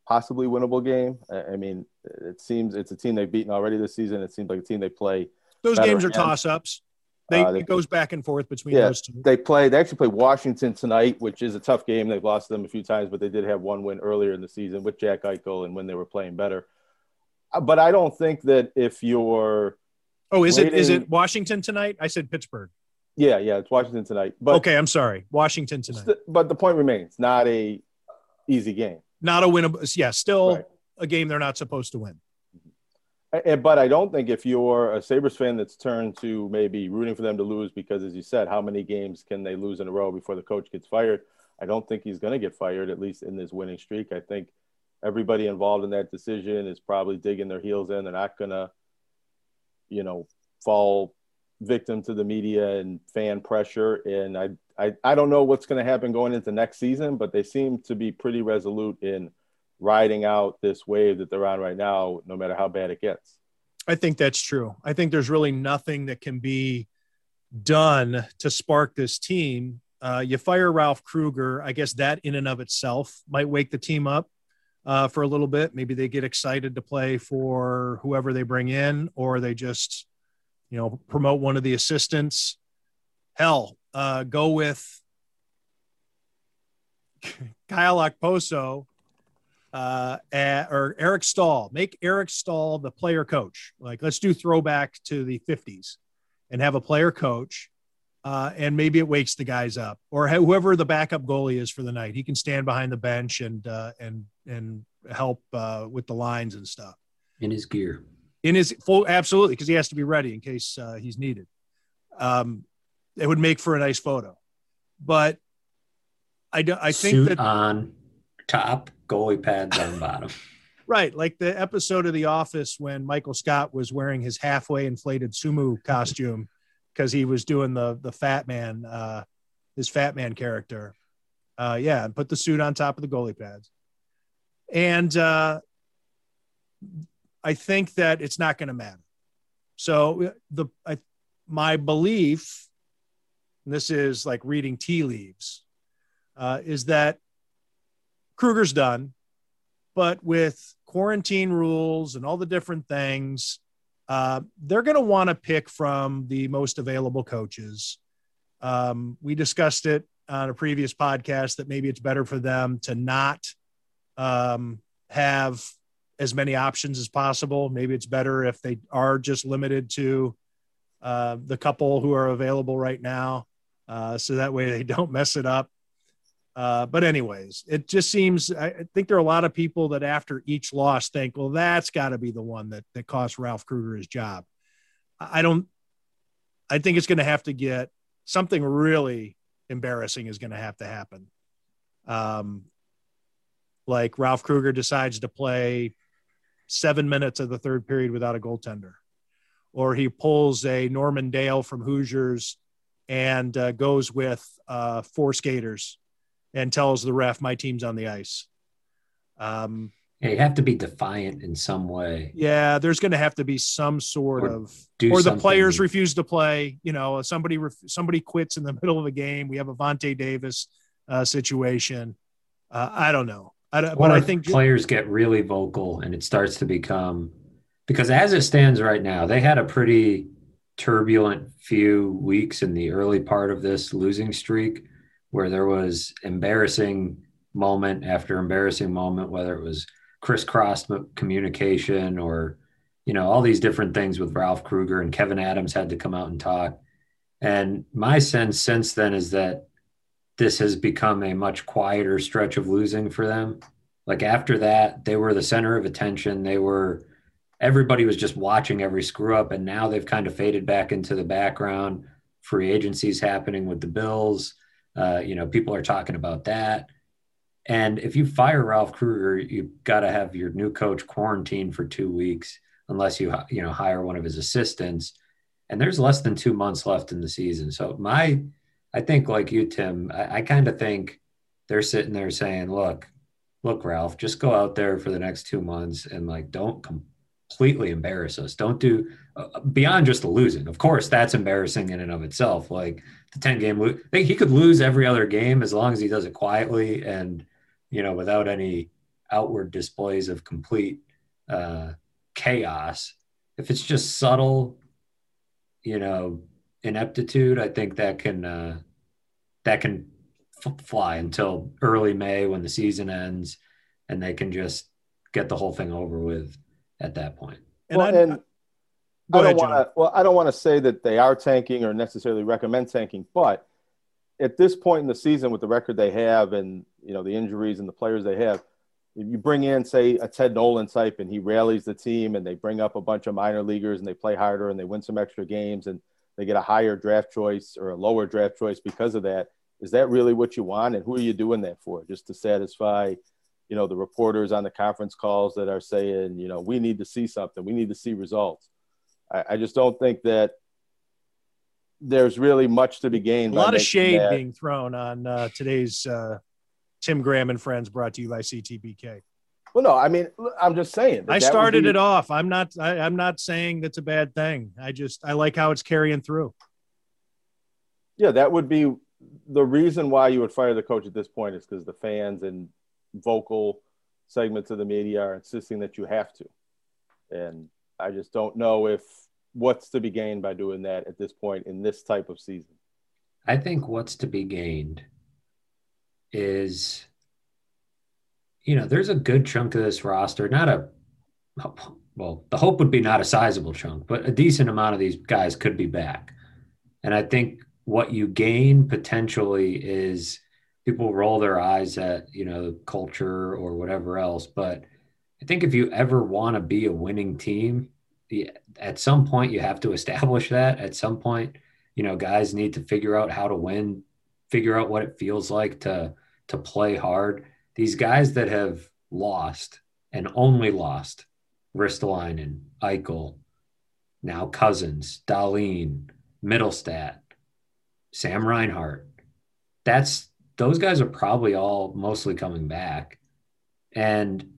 possibly winnable game. I, I mean, it seems it's a team they've beaten already this season. It seems like a team they play. Those games are toss ups. They, uh, they, it goes back and forth between yeah, those two. They play. They actually play Washington tonight, which is a tough game. They've lost them a few times, but they did have one win earlier in the season with Jack Eichel and when they were playing better. Uh, but I don't think that if you're oh, is waiting, it is it Washington tonight? I said Pittsburgh. Yeah, yeah, it's Washington tonight. But okay, I'm sorry, Washington tonight. But the point remains, not a easy game. Not a winnable. Yeah, still right. a game they're not supposed to win. Mm-hmm. But I don't think if you're a Sabres fan that's turned to maybe rooting for them to lose because, as you said, how many games can they lose in a row before the coach gets fired? I don't think he's going to get fired, at least in this winning streak. I think everybody involved in that decision is probably digging their heels in. They're not going to, you know, fall victim to the media and fan pressure. And I, I, I don't know what's going to happen going into next season, but they seem to be pretty resolute in – riding out this wave that they're on right now, no matter how bad it gets. I think that's true. I think there's really nothing that can be done to spark this team. Uh, you fire Ralph Krueger. I guess that in and of itself might wake the team up uh, for a little bit. Maybe they get excited to play for whoever they bring in, or they just, you know, promote one of the assistants. Hell, uh, go with Kyle Okposo uh, or Eric Staal. Make Eric Staal the player coach. Like, let's do throwback to the 50s and have a player coach. Uh, and maybe it wakes the guys up, or whoever the backup goalie is for the night. He can stand behind the bench and uh, and and help uh, with the lines and stuff. In his gear. In his full, absolutely, because he has to be ready in case uh, he's needed. Um, it would make for a nice photo, but I do, I think Suit that on top goalie pads on bottom. Right, like the episode of The Office when Michael Scott was wearing his halfway inflated sumo costume because he was doing the the fat man, uh, his fat man character. Uh, yeah, and put the suit on top of the goalie pads. And uh, I think that it's not going to matter. So the I, my belief, this is like reading tea leaves, uh, is that Krueger's done, but with quarantine rules and all the different things, uh, they're going to want to pick from the most available coaches. Um, we discussed it on a previous podcast that maybe it's better for them to not um, have as many options as possible. Maybe it's better if they are just limited to uh, the couple who are available right now. Uh, so that way they don't mess it up. Uh, but anyways, it just seems I think there are a lot of people that after each loss think, well, that's got to be the one that that cost Ralph Krueger his job. I don't. I think it's going to have to get something really embarrassing is going to have to happen. Um, like Ralph Krueger decides to play seven minutes of the third period without a goaltender, or he pulls a Norman Dale from Hoosiers and uh, goes with uh, four skaters and tells the ref, "My team's on the ice." Um, yeah, you have to be defiant in some way. Yeah, there's going to have to be some sort or of, or the players refuse to play. You know, somebody somebody quits in the middle of a game. We have a Vontae Davis uh, situation. Uh, I don't know. I, but I think players get really vocal and it starts to become because as it stands right now, they had a pretty turbulent few weeks in the early part of this losing streak where there was embarrassing moment after embarrassing moment, whether it was crisscrossed communication or, you know, all these different things with Ralph Krueger and Kevin Adams had to come out and talk. And my sense since then is that this has become a much quieter stretch of losing for them. Like after that, they were the center of attention. They were everybody was just watching every screw up and now they've kind of faded back into the background. Free agencies happening with the bills. Uh, you know people are talking about that. And if you fire ralph Krueger, you've got to have your new coach quarantined for two weeks unless you you know hire one of his assistants. And there's less than two months left in the season. So my i think like you tim i, I kind of think they're sitting there saying look look ralph just go out there for the next two months and like don't com- completely embarrass us. Don't do uh, beyond just the losing. Of course, that's embarrassing in and of itself. Like the 10 game, lo- he could lose every other game as long as he does it quietly and, you know, without any outward displays of complete uh, chaos. If it's just subtle, you know, ineptitude, I think that can, uh, that can f- fly until early May when the season ends and they can just get the whole thing over with at that point. And, well, and I don't want to. Well, I don't want to say that they are tanking or necessarily recommend tanking, but at this point in the season, with the record they have, and you know the injuries and the players they have, if you bring in say a Ted Nolan type, and he rallies the team, and they bring up a bunch of minor leaguers, and they play harder, and they win some extra games, and they get a higher draft choice or a lower draft choice because of that. Is that really what you want? And who are you doing that for? Just to satisfy you know the reporters on the conference calls that are saying you know we need to see something we need to see results. I, I just don't think that there's really much to be gained a lot of shade that. being thrown on uh, today's uh, tim graham and friends brought to you by ctbk well no i mean i'm just saying i started be... it off. I'm not I, i'm not saying that's a bad thing. I just i like how it's carrying through. Yeah that would be the reason why you would fire the coach at this point is because the fans and vocal segments of the media are insisting that you have to. And I just don't know if what's to be gained by doing that at this point in this type of season. I think what's to be gained is, you know, there's a good chunk of this roster, not a, well, the hope would be not a sizable chunk, but a decent amount of these guys could be back. And I think what you gain potentially is people roll their eyes at you know culture or whatever else but i think if you ever want to be a winning team at some point you have to establish that at some point you know guys need to figure out how to win figure out what it feels like to to play hard these guys that have lost and only lost Ristolainen, Eichel, now Cozens, Dahlin, Mittelstadt, Sam Reinhart. That's those guys are probably all mostly coming back. And,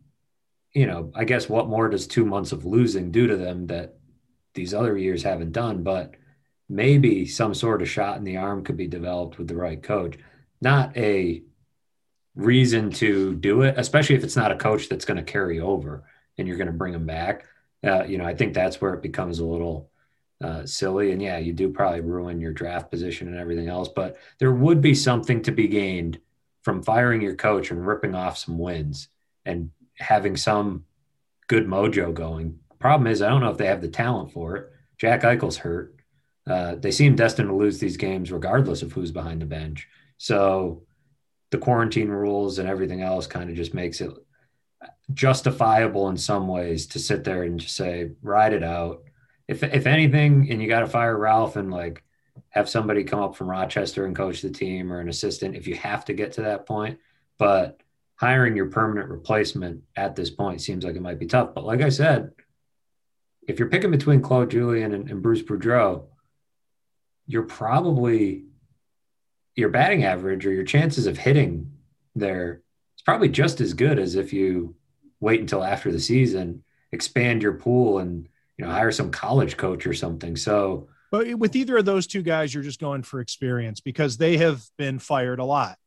you know, I guess what more does two months of losing do to them that these other years haven't done? But maybe some sort of shot in the arm could be developed with the right coach. Not a reason to do it, especially if it's not a coach that's going to carry over and you're going to bring them back. Uh, you know, I think that's where it becomes a little uh, silly. And yeah, you do probably ruin your draft position and everything else, but there would be something to be gained from firing your coach and ripping off some wins and having some good mojo going. Problem is, I don't know if they have the talent for it. Jack Eichel's hurt. Uh, they seem destined to lose these games regardless of who's behind the bench. So the quarantine rules and everything else kind of just makes it justifiable in some ways to sit there and just say, ride it out if if anything, and you got to fire Ralph and like have somebody come up from Rochester and coach the team or an assistant if you have to get to that point. But hiring your permanent replacement at this point seems like it might be tough. But like I said, if you're picking between Claude Julien and, and Bruce Boudreau, you're probably your batting average or your chances of hitting there is probably just as good as if you wait until after the season, expand your pool and you know, hire some college coach or something. So, but with either of those two guys, you're just going for experience because they have been fired a lot.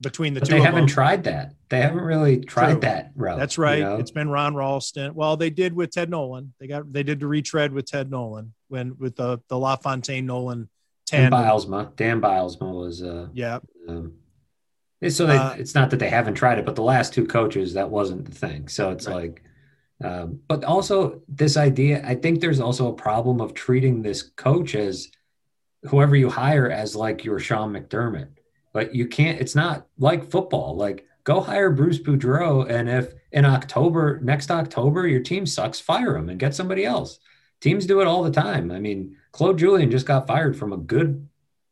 between the but two. They haven't them. tried that. They haven't really tried True. that route. That's right. you know? It's been Ron Rolston. Well, they did with Ted Nolan. They got they did the retread with Ted Nolan when with the the LaFontaine Nolan Dan. Bylsma. Dan Bylsma was. Uh, Yeah, um, so they, Uh, it's not that they haven't tried it, but the last two coaches that wasn't the thing. So it's Right. like, um, but also this idea. I think there's also a problem of treating this coach as whoever you hire as like your Sean McDermott. Like you can't. It's not like football. Like go hire Bruce Boudreau, and if in October next October your team sucks, fire him and get somebody else. Teams do it all the time. I mean, Claude Julien just got fired from a good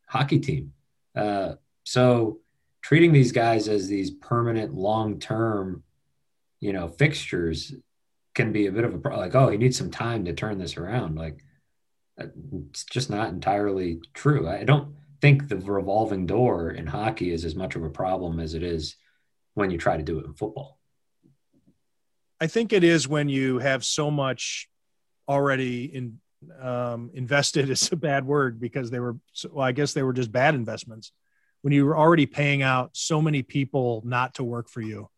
hockey team. Uh, so treating these guys as these permanent, long-term, you know, fixtures can be a bit of a like. Oh, he needs some time to turn this around. Like it's just not entirely true. I don't think the revolving door in hockey is as much of a problem as it is when you try to do it in football. I think it is when you have so much already in um, invested is a bad word because they were so- well, I guess they were just bad investments. When you were already paying out so many people not to work for you,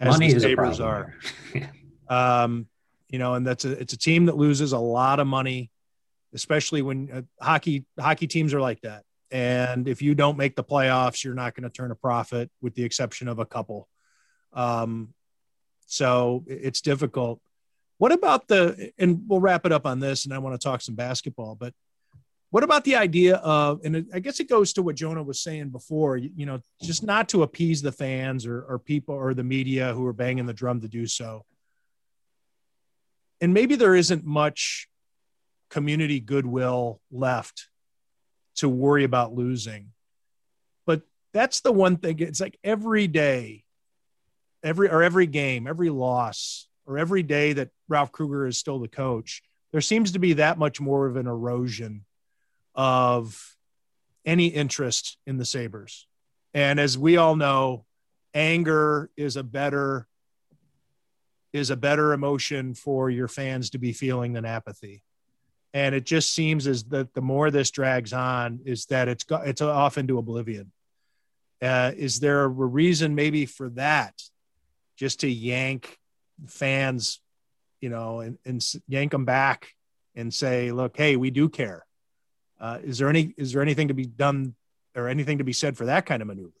as Money the is a problem. are. um, you know, and that's a it's a team that loses a lot of money, especially when uh, hockey hockey teams are like that. And if you don't make the playoffs, you're not going to turn a profit, with the exception of a couple. Um, so it's difficult. What about the? And we'll wrap it up on this, and I want to talk some basketball. But what about the idea of? And I guess it goes to what Jonah was saying before. You, you know, just not to appease the fans or, or people or the media who are banging the drum to do so and maybe there isn't much community goodwill left to worry about losing. But that's the one thing. It's like every day, every or every game, every loss, or every day that Ralph Krueger is still the coach, there seems to be that much more of an erosion of any interest in the Sabres. And as we all know, anger is a better is a better emotion for your fans to be feeling than apathy. And it just seems as that the more this drags on, is that it's it's off into oblivion. Uh, is there a reason maybe for that, just to yank fans, you know, and, and yank them back and say, look, hey, we do care. Uh, is there any is there anything to be done or anything to be said for that kind of maneuver?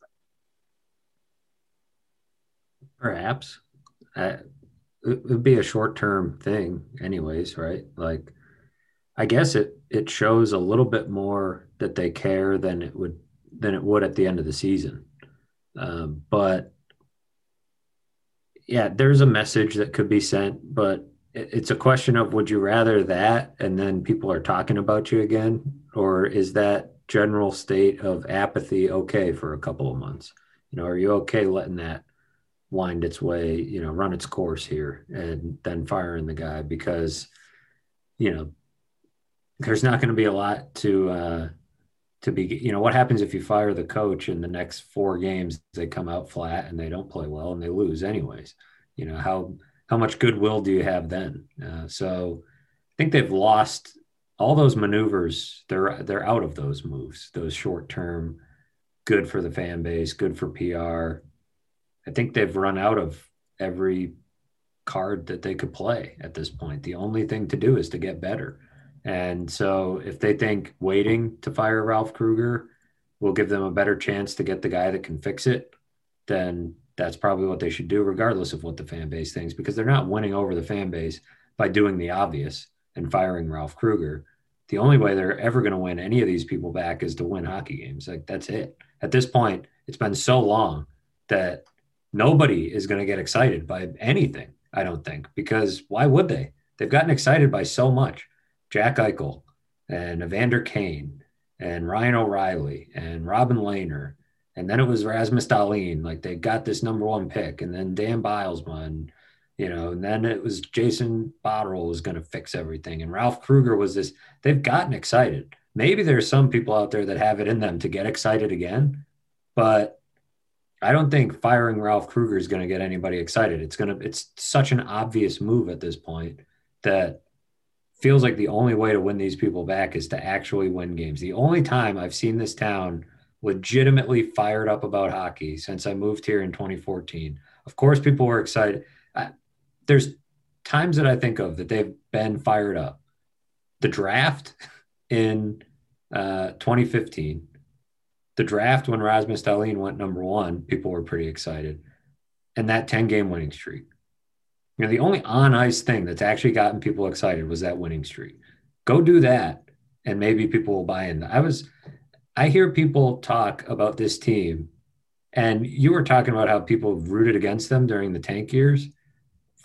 Perhaps. Uh, it would be a short term thing, anyways, right? Like, I guess it it shows a little bit more that they care than it would than it would at the end of the season. Um, but yeah, there's a message that could be sent, but it, it's a question of would you rather that and then people are talking about you again, or is that general state of apathy okay for a couple of months? You know, are you okay letting that wind its way, you know, run its course here and then firing the guy because, you know, there's not going to be a lot to, uh, to be, you know, what happens if you fire the coach in the next four games, they come out flat and they don't play well and they lose anyways, you know, how, how much goodwill do you have then? Uh, so I think they've lost all those maneuvers. They're, they're out of those moves, those short-term, good for the fan base, good for PR, I think they've run out of every card that they could play at this point. The only thing to do is to get better. And so if they think waiting to fire Ralph Krueger will give them a better chance to get the guy that can fix it, then that's probably what they should do, regardless of what the fan base thinks, because they're not winning over the fan base by doing the obvious and firing Ralph Krueger. The only way they're ever going to win any of these people back is to win hockey games. Like that's it. At this point, it's been so long that nobody is going to get excited by anything, I don't think, because why would they? They've gotten excited by so much. Jack Eichel and Evander Kane and Ryan O'Reilly and Robin Lehner. And then it was Rasmus Dahlin. Like they got this number one pick. And then Dan Bylsma. And, you know, and then it was Jason Botterill was going to fix everything. And Ralph Krueger was this. They've gotten excited. Maybe there's some people out there that have it in them to get excited again. But I don't think firing Ralph Krueger is going to get anybody excited. It's going to it's such an obvious move at this point that feels like the only way to win these people back is to actually win games. The only time I've seen this town legitimately fired up about hockey since I moved here in 2014. Of course, people were excited. I, there's times that I think of that they've been fired up. The draft in uh, 2015, the draft when Rasmus Dahlin went number one, people were pretty excited. And that 10 game winning streak. You know, the only on ice thing that's actually gotten people excited was that winning streak. Go do that, and maybe people will buy in. I was, I hear people talk about this team, and you were talking about how people rooted against them during the tank years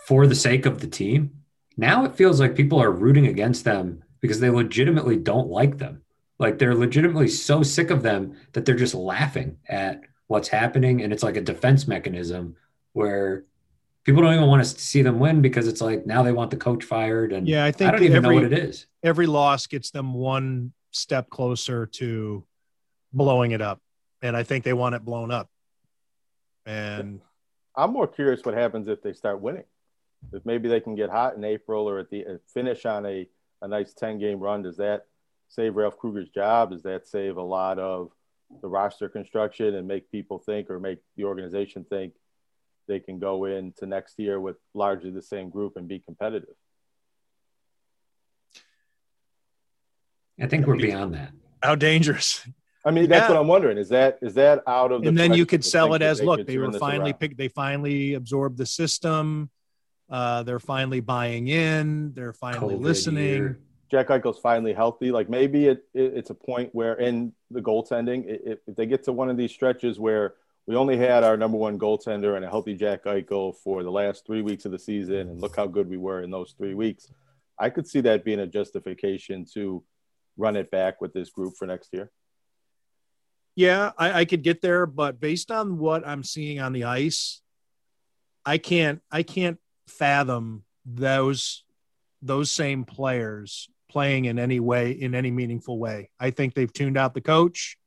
for the sake of the team. Now it feels like people are rooting against them because they legitimately don't like them. Like they're legitimately so sick of them that they're just laughing at what's happening. And it's like a defense mechanism where people don't even want to see them win because it's like now they want the coach fired. And yeah, I think I don't even every, know what it is. Every loss gets them one step closer to blowing it up. And I think they want it blown up. And I'm more curious what happens if they start winning. If maybe they can get hot in April or at the uh, finish on a, a nice 10 game run, does that save Ralph Krueger's job? Does that save a lot of the roster construction and make people think or make the organization think they can go into next year with largely the same group and be competitive? I think we're beyond that. How dangerous. I mean, that's yeah. what I'm wondering. Is that is that out of the? And then you could sell it as, look, they were finally picked. They finally absorbed the system. Uh, they're finally buying in. They're finally COVID listening. Year. Jack Eichel's finally healthy. Like maybe it, it, it's a point where in the goaltending, if, if they get to one of these stretches where we only had our number one goaltender and a healthy Jack Eichel for the last three weeks of the season, and look how good we were in those three weeks. I could see that being a justification to run it back with this group for next year. Yeah, I, I could get there, but based on what I'm seeing on the ice, I can't I can't fathom those those same players playing in any way in any meaningful way. I think they've tuned out the coach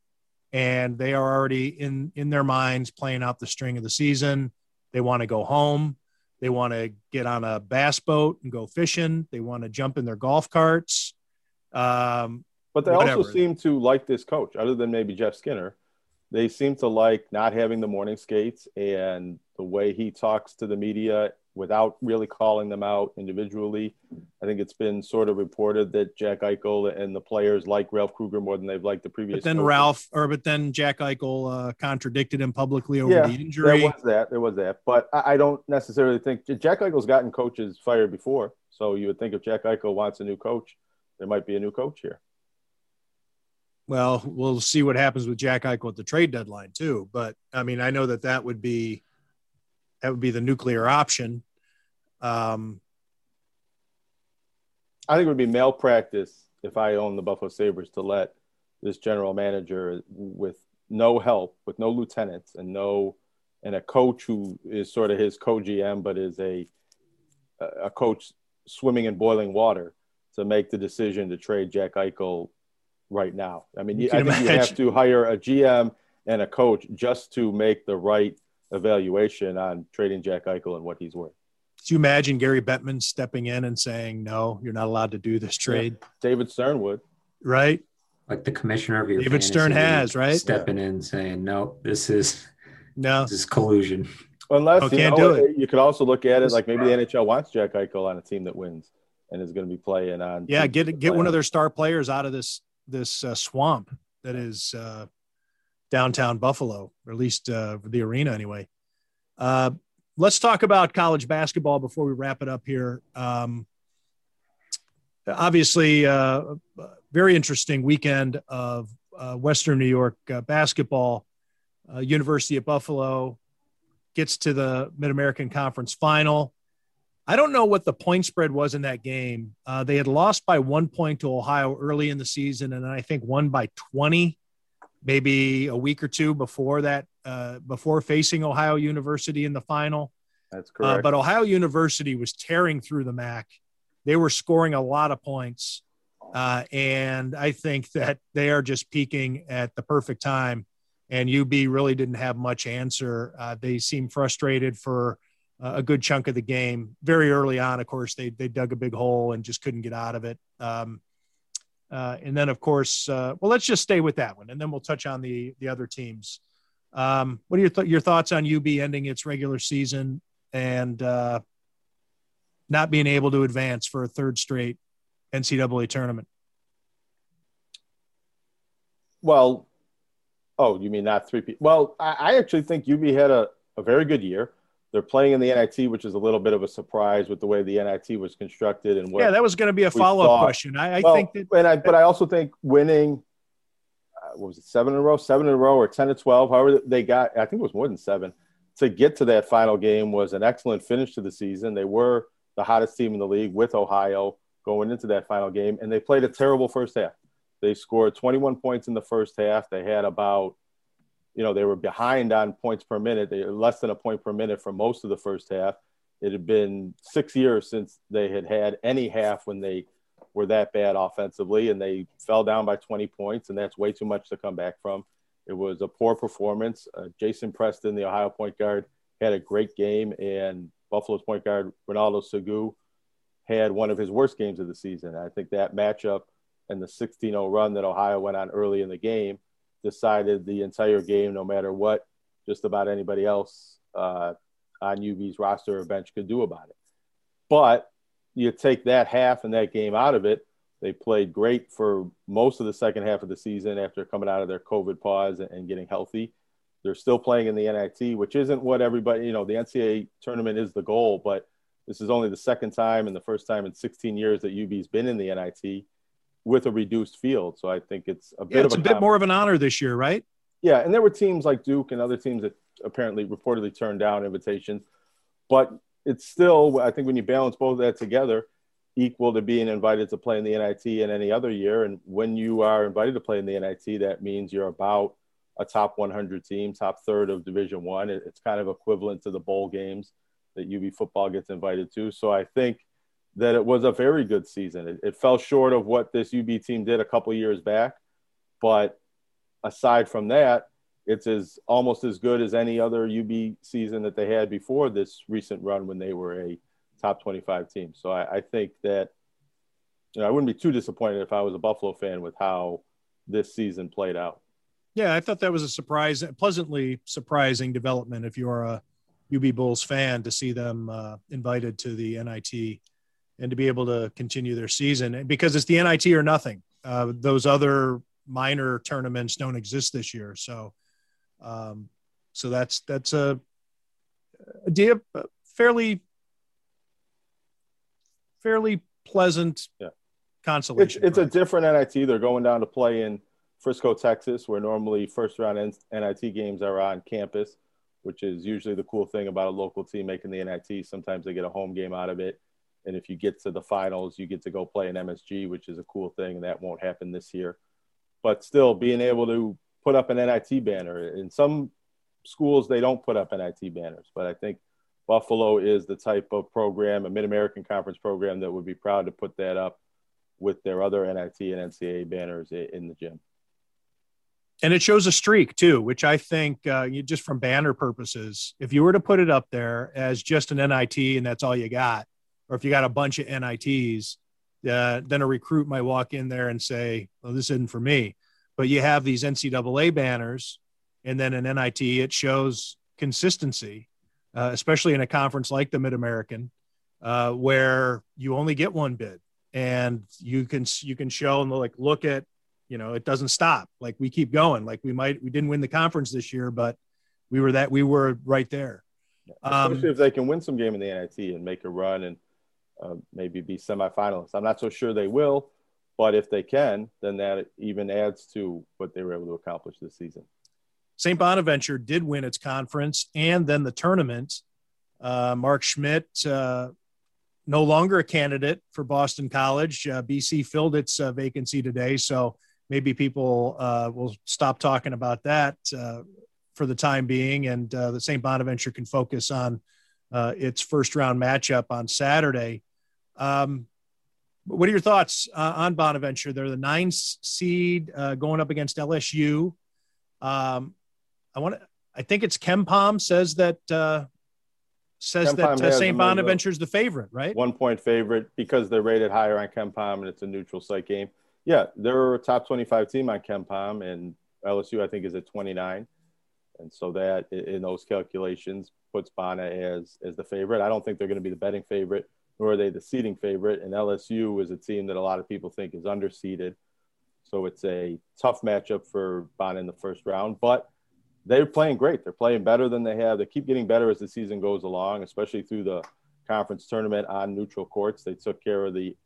and they are already in in their minds playing out the string of the season. They want to go home. They want to get on a bass boat and go fishing. They want to jump in their golf carts. Um, but they whatever. also seem to like this coach, other than maybe Jeff Skinner. They seem to like not having the morning skates and the way he talks to the media without really calling them out individually. I think it's been sort of reported that Jack Eichel and the players like Ralph Krueger more than they've liked the previous. But then coaches. Ralph, or but then Jack Eichel uh, contradicted him publicly over yeah, the injury. There was that. There was that. But I, I don't necessarily think Jack Eichel's gotten coaches fired before. So you would think if Jack Eichel wants a new coach, there might be a new coach here. Well, we'll see what happens with Jack Eichel at the trade deadline too. But I mean, I know that that would be that would be the nuclear option. Um, I think it would be malpractice if I own the Buffalo Sabres to let this general manager with no help, with no lieutenants and no and a coach who is sort of his co-GM but is a a coach swimming in boiling water to make the decision to trade Jack Eichel right now. I mean, I think imagine. you have to hire a GM and a coach just to make the right evaluation on trading Jack Eichel and what he's worth. Do you imagine Gary Bettman stepping in and saying, "No, you're not allowed to do this trade"? Yeah. David Stern would, right? Like the commissioner of your David Stern has right stepping yeah. in saying, "No, this is no, this is collusion." Unless oh, you can't know, do it. You could also look at it like maybe the NHL wants Jack Eichel on a team that wins and is going to be playing on. Yeah, get get one of their star players out of this this uh, swamp that is uh, downtown Buffalo, or at least uh, the arena anyway. Uh, let's talk about college basketball before we wrap it up here. Um, obviously, uh, very interesting weekend of uh, Western New York uh, basketball. Uh, University of Buffalo gets to the Mid American Conference final. I don't know what the point spread was in that game. They had lost by one point to Ohio early in the season, and I think won by 20 maybe a week or two before that, uh, before facing Ohio University in the final. That's uh, correct. Uh, but Ohio University was tearing through the MAC. They were scoring a lot of points. Uh, and I think that they are just peaking at the perfect time. And UB really didn't have much answer. Uh, they seemed frustrated for a good chunk of the game. Very early on, of course, they, they dug a big hole and just couldn't get out of it. Um, Uh, and then, of course, uh, well, let's just stay with that one, and then we'll touch on the the other teams. Um, what are your th- your thoughts on UB ending its regular season and uh, not being able to advance for a third straight NCAA tournament? Well, oh, you mean not three? Well, I, I actually think UB had a, a very good year. They're playing in the NIT, which is a little bit of a surprise with the way the NIT was constructed and what. Yeah, that was going to be a follow up question. I, I well, think that, and I, but I also think winning, uh, what was it, seven in a row, seven in a row, or ten to twelve, however they got. I think it was more than seven to get to that final game was an excellent finish to the season. They were the hottest team in the league with Ohio going into that final game, and they played a terrible first half. They scored 21 points in the first half. They had about you know, they were behind on points per minute. They were less than a point per minute for most of the first half. It had been six years since they had had any half when they were that bad offensively, and they fell down by 20 points, and that's way too much to come back from. It was a poor performance. Uh, Jason Preston, the Ohio point guard, had a great game, and Buffalo's point guard Ronaldo Segu had one of his worst games of the season. I think that matchup and the 16-0 run that Ohio went on early in the game – decided the entire game, no matter what just about anybody else uh, on UB's roster or bench could do about it. But you take that half and that game out of it, they played great for most of the second half of the season after coming out of their COVID pause and getting healthy. They're still playing in the NIT, which isn't what everybody, you know, the NCAA tournament is the goal, but this is only the second time and the first time in 16 years that UB's been in the NIT with a reduced field. So I think it's a bit yeah, it's of a, a bit more of an honor this year, right? Yeah, and there were teams like Duke and other teams that apparently reportedly turned down invitations, but it's still I think when you balance both of that together, equal to being invited to play in the NIT in any other year. And when you are invited to play in the NIT, that means you're about a top 100 team, top third of Division One. It's kind of equivalent to the bowl games that UB football gets invited to. So I think that it was a very good season. It, it fell short of what this UB team did a couple years back, but aside from that, it's as almost as good as any other UB season that they had before this recent run when they were a top 25 team. So I, I think that you know I wouldn't be too disappointed if I was a Buffalo fan with how this season played out. Yeah, I thought that was a surprise, pleasantly surprising development if you are a UB Bulls fan to see them uh, invited to the NIT and to be able to continue their season because it's the NIT or nothing. Uh, those other minor tournaments don't exist this year, so um, so that's that's a, a fairly fairly pleasant yeah. consolation. It's, it's a different NIT. They're going down to play in Frisco, Texas, where normally first round NIT games are on campus, which is usually the cool thing about a local team making the NIT. Sometimes they get a home game out of it. And if you get to the finals, you get to go play in MSG, which is a cool thing. And that won't happen this year. But still, being able to put up an NIT banner. In some schools, they don't put up NIT banners. But I think Buffalo is the type of program, a Mid American Conference program, that would be proud to put that up with their other NIT and NCAA banners in the gym. And it shows a streak too, which I think, uh, you, just from banner purposes, if you were to put it up there as just an NIT and that's all you got, or if you got a bunch of NITs, uh, then a recruit might walk in there and say, "Well, this isn't for me." But you have these NCAA banners, and then an NIT. It shows consistency, uh, especially in a conference like the Mid American, uh, where you only get one bid, and you can you can show and like look at, you know, it doesn't stop. Like we keep going. Like we might we didn't win the conference this year, but we were that we were right there. Especially um, if they can win some game in the NIT and make a run and uh, maybe be semifinalists. I'm not so sure they will, but if they can, then that even adds to what they were able to accomplish this season. St. Bonaventure did win its conference and then the tournament. Uh, Mark Schmidt, uh, no longer a candidate for Boston College. Uh, BC filled its uh, vacancy today, so maybe people uh, will stop talking about that for the time being, and the St. Bonaventure can focus on its first round matchup on Saturday. Um, what are your thoughts uh, on Bonaventure? They're the nine seed uh, going up against LSU. Um, I want to. I think it's KenPom says that uh, says that uh, St. Bonaventure is the favorite, right? One point favorite because they're rated higher on KenPom and it's a neutral site game. Yeah, they're a top 25 team on KenPom, and LSU I think is at 29, and so that in those calculations puts Bonna as as the favorite. I don't think they're going to be the betting favorite, nor are they the seeding favorite. And LSU is a team that a lot of people think is underseeded, so it's a tough matchup for Bonna in the first round. But they're playing great. They're playing better than they have. They keep getting better as the season goes along, especially through the conference tournament on neutral courts. They took care of the,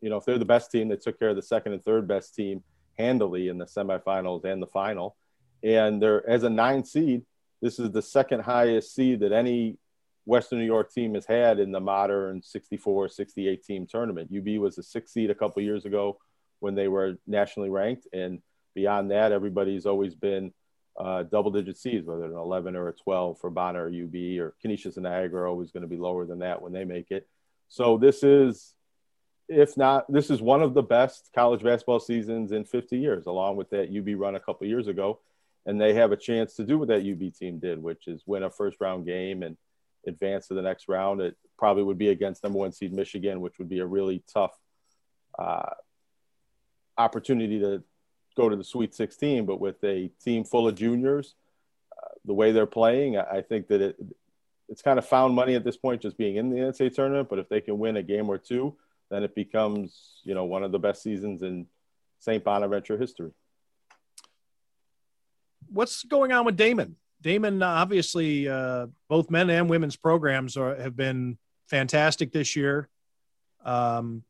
you know, if they're the best team, they took care of the second and third best team handily in the semifinals and the final. And they're as a nine seed, this is the second highest seed that any Western New York team has had in the modern 64, 68 team tournament. UB was a six seed a couple years ago when they were nationally ranked. And beyond that, everybody's always been uh, double digit seeds, whether an 11 or a 12 for Bonna or UB or Canisius and Niagara are always going to be lower than that when they make it. So this is, if not, this is one of the best college basketball seasons in 50 years, along with that UB run a couple years ago. And they have a chance to do what that UB team did, which is win a first round game and advance to the next round. It probably would be against number one seed Michigan, which would be a really tough uh, opportunity to go to the Sweet 16, but with a team full of juniors, uh, the way they're playing, I think that it it's kind of found money at this point just being in the NCAA tournament. But if they can win a game or two, then it becomes you know one of the best seasons in St. Bonaventure history. What's going on with Daemen? Daemen, uh, obviously, uh, both men and women's programs are, have been fantastic this year. Um,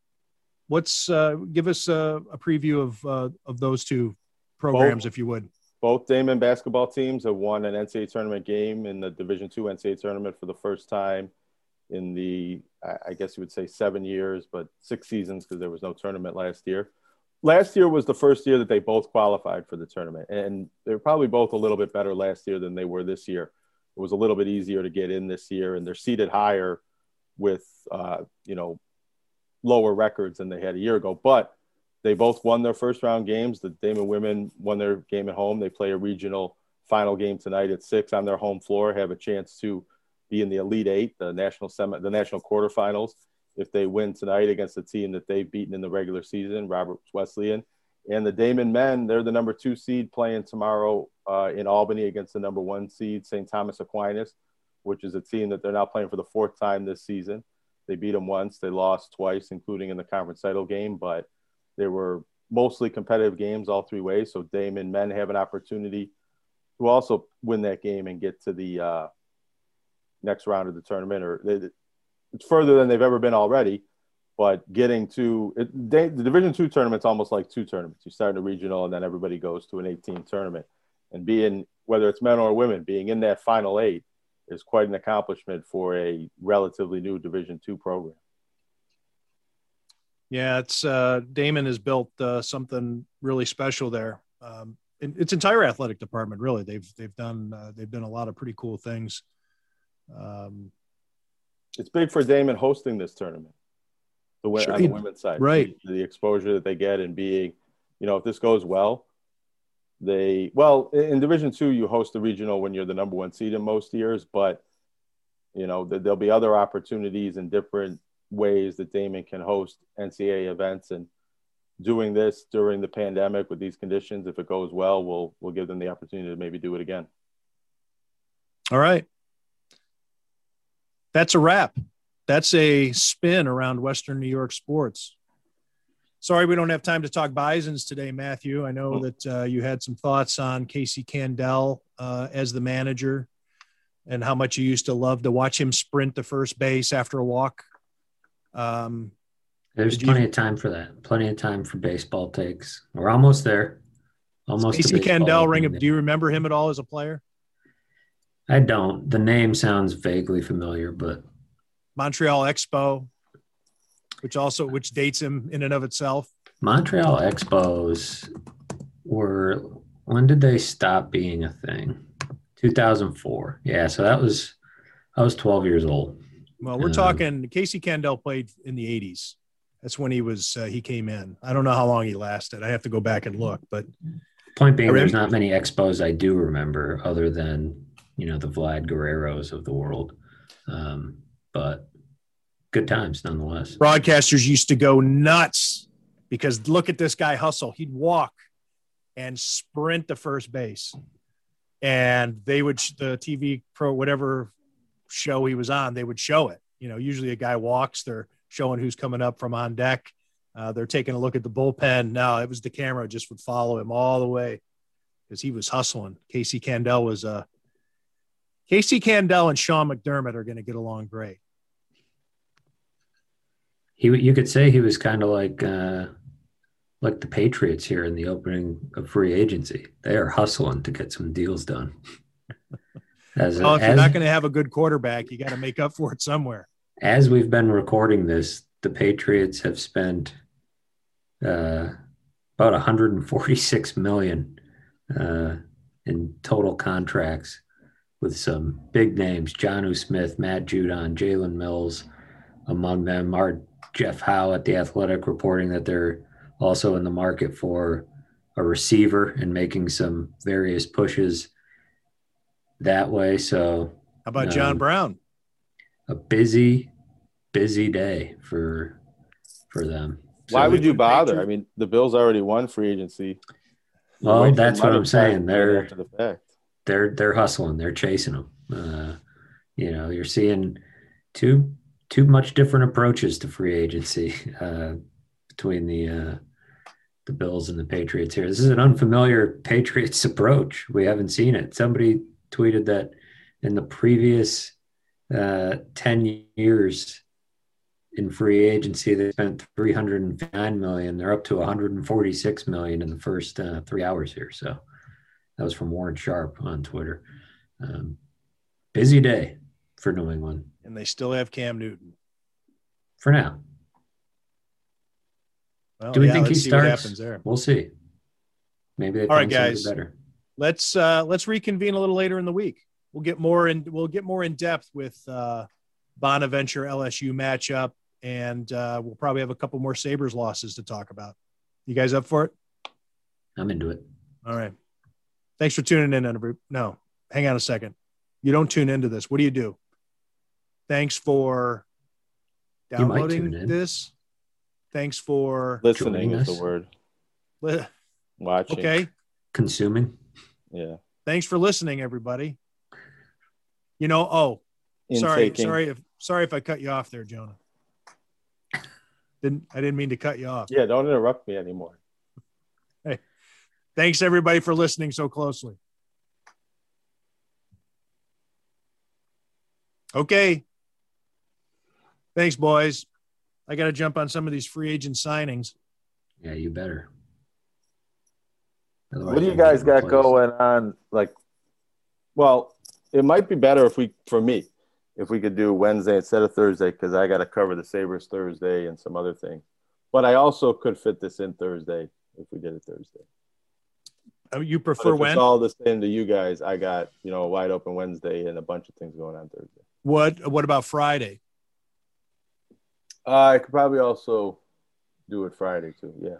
what's uh, give us a, a preview of uh, of those two programs, both, if you would. Both Daemen basketball teams have won an NCAA tournament game in the Division two NCAA tournament for the first time in the I guess you would say seven years, but six seasons because there was no tournament last year. Last year was the first year that they both qualified for the tournament, and they're probably both a little bit better last year than they were this year. It was a little bit easier to get in this year, and they're seated higher with uh, you know lower records than they had a year ago. But they both won their first round games. The Daemen women won their game at home. They play a regional final game tonight at six on their home floor. Have a chance to be in the Elite Eight, the national semi, the national quarterfinals, if they win tonight against the team that they've beaten in the regular season, Roberts Wesleyan. And the Daemen men, they're the number two seed playing tomorrow uh, in Albany against the number one seed, St. Thomas Aquinas, which is a team that they're now playing for the fourth time this season. They beat them once. They lost twice, including in the conference title game, but they were mostly competitive games all three ways. So Daemen men have an opportunity to also win that game and get to the uh, next round of the tournament. Or they, it's further than they've ever been already. But getting to it, they, the Division two tournament's almost like two tournaments. You start in a regional, and then everybody goes to an 18 tournament. And being whether it's men or women, being in that final eight is quite an accomplishment for a relatively new Division two program. Yeah, it's uh, Daemen has built uh, something really special there. Um, its entire athletic department, really, they've they've done uh, they've done a lot of pretty cool things. Um, it's big for Daemen hosting this tournament. The way sure, on the women's side, right? The, the exposure that they get and being, you know, if this goes well, they well in Division Two you host the regional when you're the number one seed in most years, but you know there'll be other opportunities in different ways that Daemen can host NCAA events and doing this during the pandemic with these conditions, if it goes well, we'll we'll give them the opportunity to maybe do it again. All right. That's a wrap. That's a spin around Western New York sports. Sorry, we don't have time to talk Bisons today, Matthew. I know that uh, you had some thoughts on Casey Candaele uh, as the manager and how much you used to love to watch him sprint the first base after a walk. Um, There's plenty you... of time for that. Plenty of time for baseball takes. We're almost there. Almost. Casey Candaele, ring of, do you remember him at all as a player? I don't. The name sounds vaguely familiar, but Montreal Expo, which also which dates him in and of itself. Montreal Expos were when did they stop being a thing? 2004. Yeah, so that was I was 12 years old. Well, we're um, talking Casey Candaele played in the 80s. That's when he was uh, he came in. I don't know how long he lasted. I have to go back and look, but point being, there's not many expos I do remember other than you know the Vlad Guerreros of the world. Um, but good times nonetheless. Broadcasters used to go nuts because look at this guy hustle. He'd walk and sprint to first base. And they would, the TV pro, whatever show he was on, they would show it. You know, usually a guy walks, they're showing who's coming up from on deck. Uh, they're taking a look at the bullpen. No, it was the camera just would follow him all the way because he was hustling. Casey Candaele was uh, Casey Candaele and Sean McDermott are going to get along great. He, you could say he was kind of like uh, like the Patriots here in the opening of free agency. They are hustling to get some deals done. As, well, if as, you're not going to have a good quarterback, you got to make up for it somewhere. As we've been recording this, the Patriots have spent uh, about 146 million uh, in total contracts with some big names: Jonnu Smith, Matt Judon, Jalen Mills. Among them are Jeff Howe at the Athletic reporting that they're also in the market for a receiver and making some various pushes that way. So, how about um, John Brown? A busy, busy day for for them. So Why would you bother? I mean, the Bills already won free agency. Well, that's what I'm saying. They're the they're they're hustling. They're chasing them. Uh, you know, you're seeing two two much different approaches to free agency uh, between the uh, the Bills and the Patriots here. This is an unfamiliar Patriots approach. We haven't seen it. Somebody tweeted that in the previous uh, 10 years in free agency, they spent 309 million. They're up to 146 million in the first uh, three hours here. So that was from Warren Sharp on Twitter. Um, busy day for New England. And they still have Cam Newton. For now. Well, Do we yeah, think he starts? there. We'll see. Maybe they all right, guys. Better. Let's uh, let's reconvene a little later in the week. We'll get more in. We'll get more in depth with uh, Bonaventure LSU matchup, and uh, we'll probably have a couple more Sabres losses to talk about. You guys up for it? I'm into it. All right. Thanks for tuning in. Everybody. No, hang on a second. You don't tune into this. What do you do? Thanks for downloading this. Thanks for listening is the word. Li- Watching. Okay. Consuming. Yeah. Thanks for listening, everybody. You know, oh, sorry, sorry if sorry if I cut you off there, Jonah. Didn't I didn't mean to cut you off. Yeah, don't interrupt me anymore. Hey, thanks everybody for listening so closely. Okay. Thanks, boys. I got to jump on some of these free agent signings. Yeah, you better. Otherwise, what do you guys got going on? Like, well, it might be better if we, for me, if we could do Wednesday instead of Thursday because I got to cover the Sabres Thursday and some other things. But I also could fit this in Thursday if we did it Thursday. You prefer when? It's all the same to you guys. I got you know wide open Wednesday and a bunch of things going on Thursday. What What about Friday? Uh, I could probably also do it Friday too. Yeah.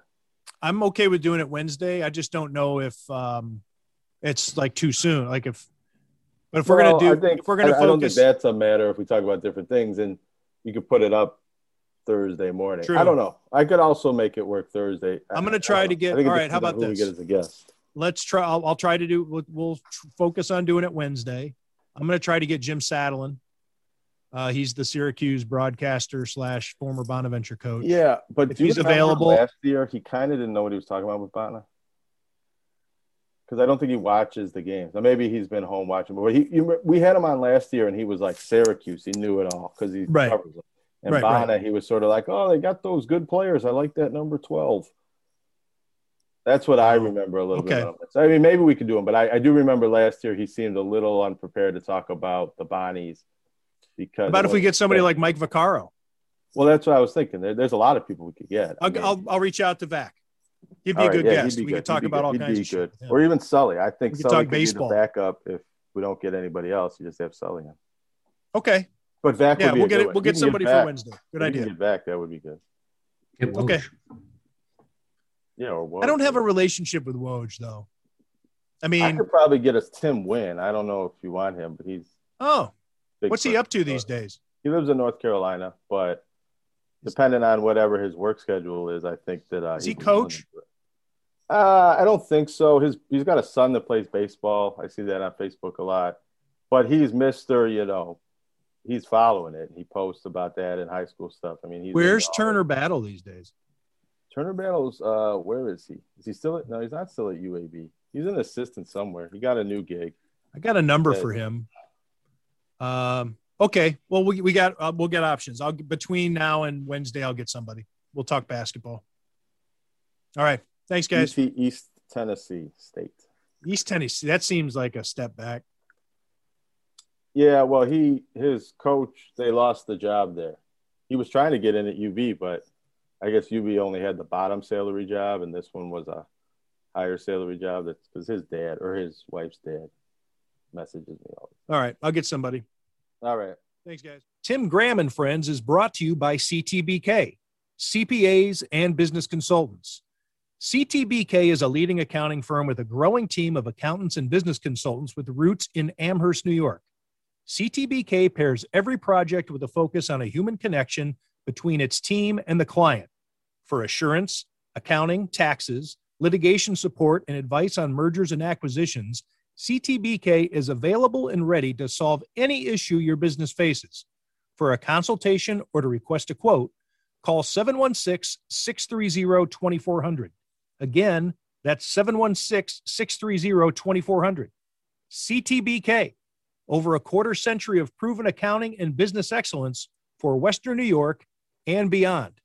I'm okay with doing it Wednesday. I just don't know if um, it's like too soon. Like if, but if well, we're gonna do, think, if we're gonna I, focus, I don't think that's a matter if we talk about different things, and you could put it up Thursday morning. True. I don't know. I could also make it work Thursday. I'm gonna try to get. All right. How about this? We get as a guest. Let's try. I'll, I'll try to do. We'll, we'll, focus on doing it Wednesday. I'm gonna try to get Jim Satalin uh, he's the Syracuse broadcaster slash former Bonaventure coach. Yeah, but he's available. Last year, he kind of didn't know what he was talking about with Bonaventure because I don't think he watches the games. Now maybe he's been home watching, but he you, we had him on last year, and he was like Syracuse. He knew it all because he right. covers them. And right, Bonna, right. he was sort of like, oh, they got those good players. I like that number twelve. That's what I remember a little okay. bit. So, I mean, maybe we could do him, but I, I do remember last year he seemed a little unprepared to talk about the Bonnies because about if we get somebody like Mike Vaccaro? Well, that's what I was thinking. There, there's a lot of people we could get. I'll, mean, I'll, I'll, reach out to Vac. He'd be a good yeah, guest. We good. could talk about good. all kinds of good. Shit. Or even Sully. I think we Sully could backusp be the backup if we don't get anybody else. You just have Sully in. Okay. But Vac yeah, we'll get it. We'll get somebody get for Wednesday. Good idea. Get back. That would be good. Okay. Yeah. Or I don't have a relationship with Woj though. I mean, I could probably get us Tim Winn. I don't know if you want him, but he's oh, what's he up to these days? he lives in North Carolina, but depending on whatever his work schedule is, I think that uh, Does he coach? Uh, I don't think so. His he's got a son that plays baseball. I see that on Facebook a lot. But he's Mister, you know, he's following it. He posts about that in high school stuff. I mean, he's Where's Turner Battle these days? Turner Battle's uh where is he? Is he still at no, he's not still at UAB. He's an assistant somewhere. He got a new gig. I got a number for him. Um okay. Well we, we got uh, we'll get options. I'll between now and Wednesday I'll get somebody. We'll talk basketball. All right. Thanks guys. East, East Tennessee State. East Tennessee. That seems like a step back. Yeah, well, he his coach they lost the job there. He was trying to get in at UB, but I guess UB only had the bottom salary job, and this one was a higher salary job. That's because his dad or his wife's dad messages me all. All right, I'll get somebody. All right. Thanks, guys. Tim Graham and Friends is brought to you by CTBK, CPAs and business consultants. CTBK is a leading accounting firm with a growing team of accountants and business consultants with roots in Amherst, New York. CTBK pairs every project with a focus on a human connection between its team and the client for assurance, accounting, taxes, litigation support, and advice on mergers and acquisitions. CTBK is available and ready to solve any issue your business faces. For a consultation or to request a quote, call 716 630 2400. Again, that's 716 630 2400. CTBK over a quarter century of proven accounting and business excellence for Western New York and beyond.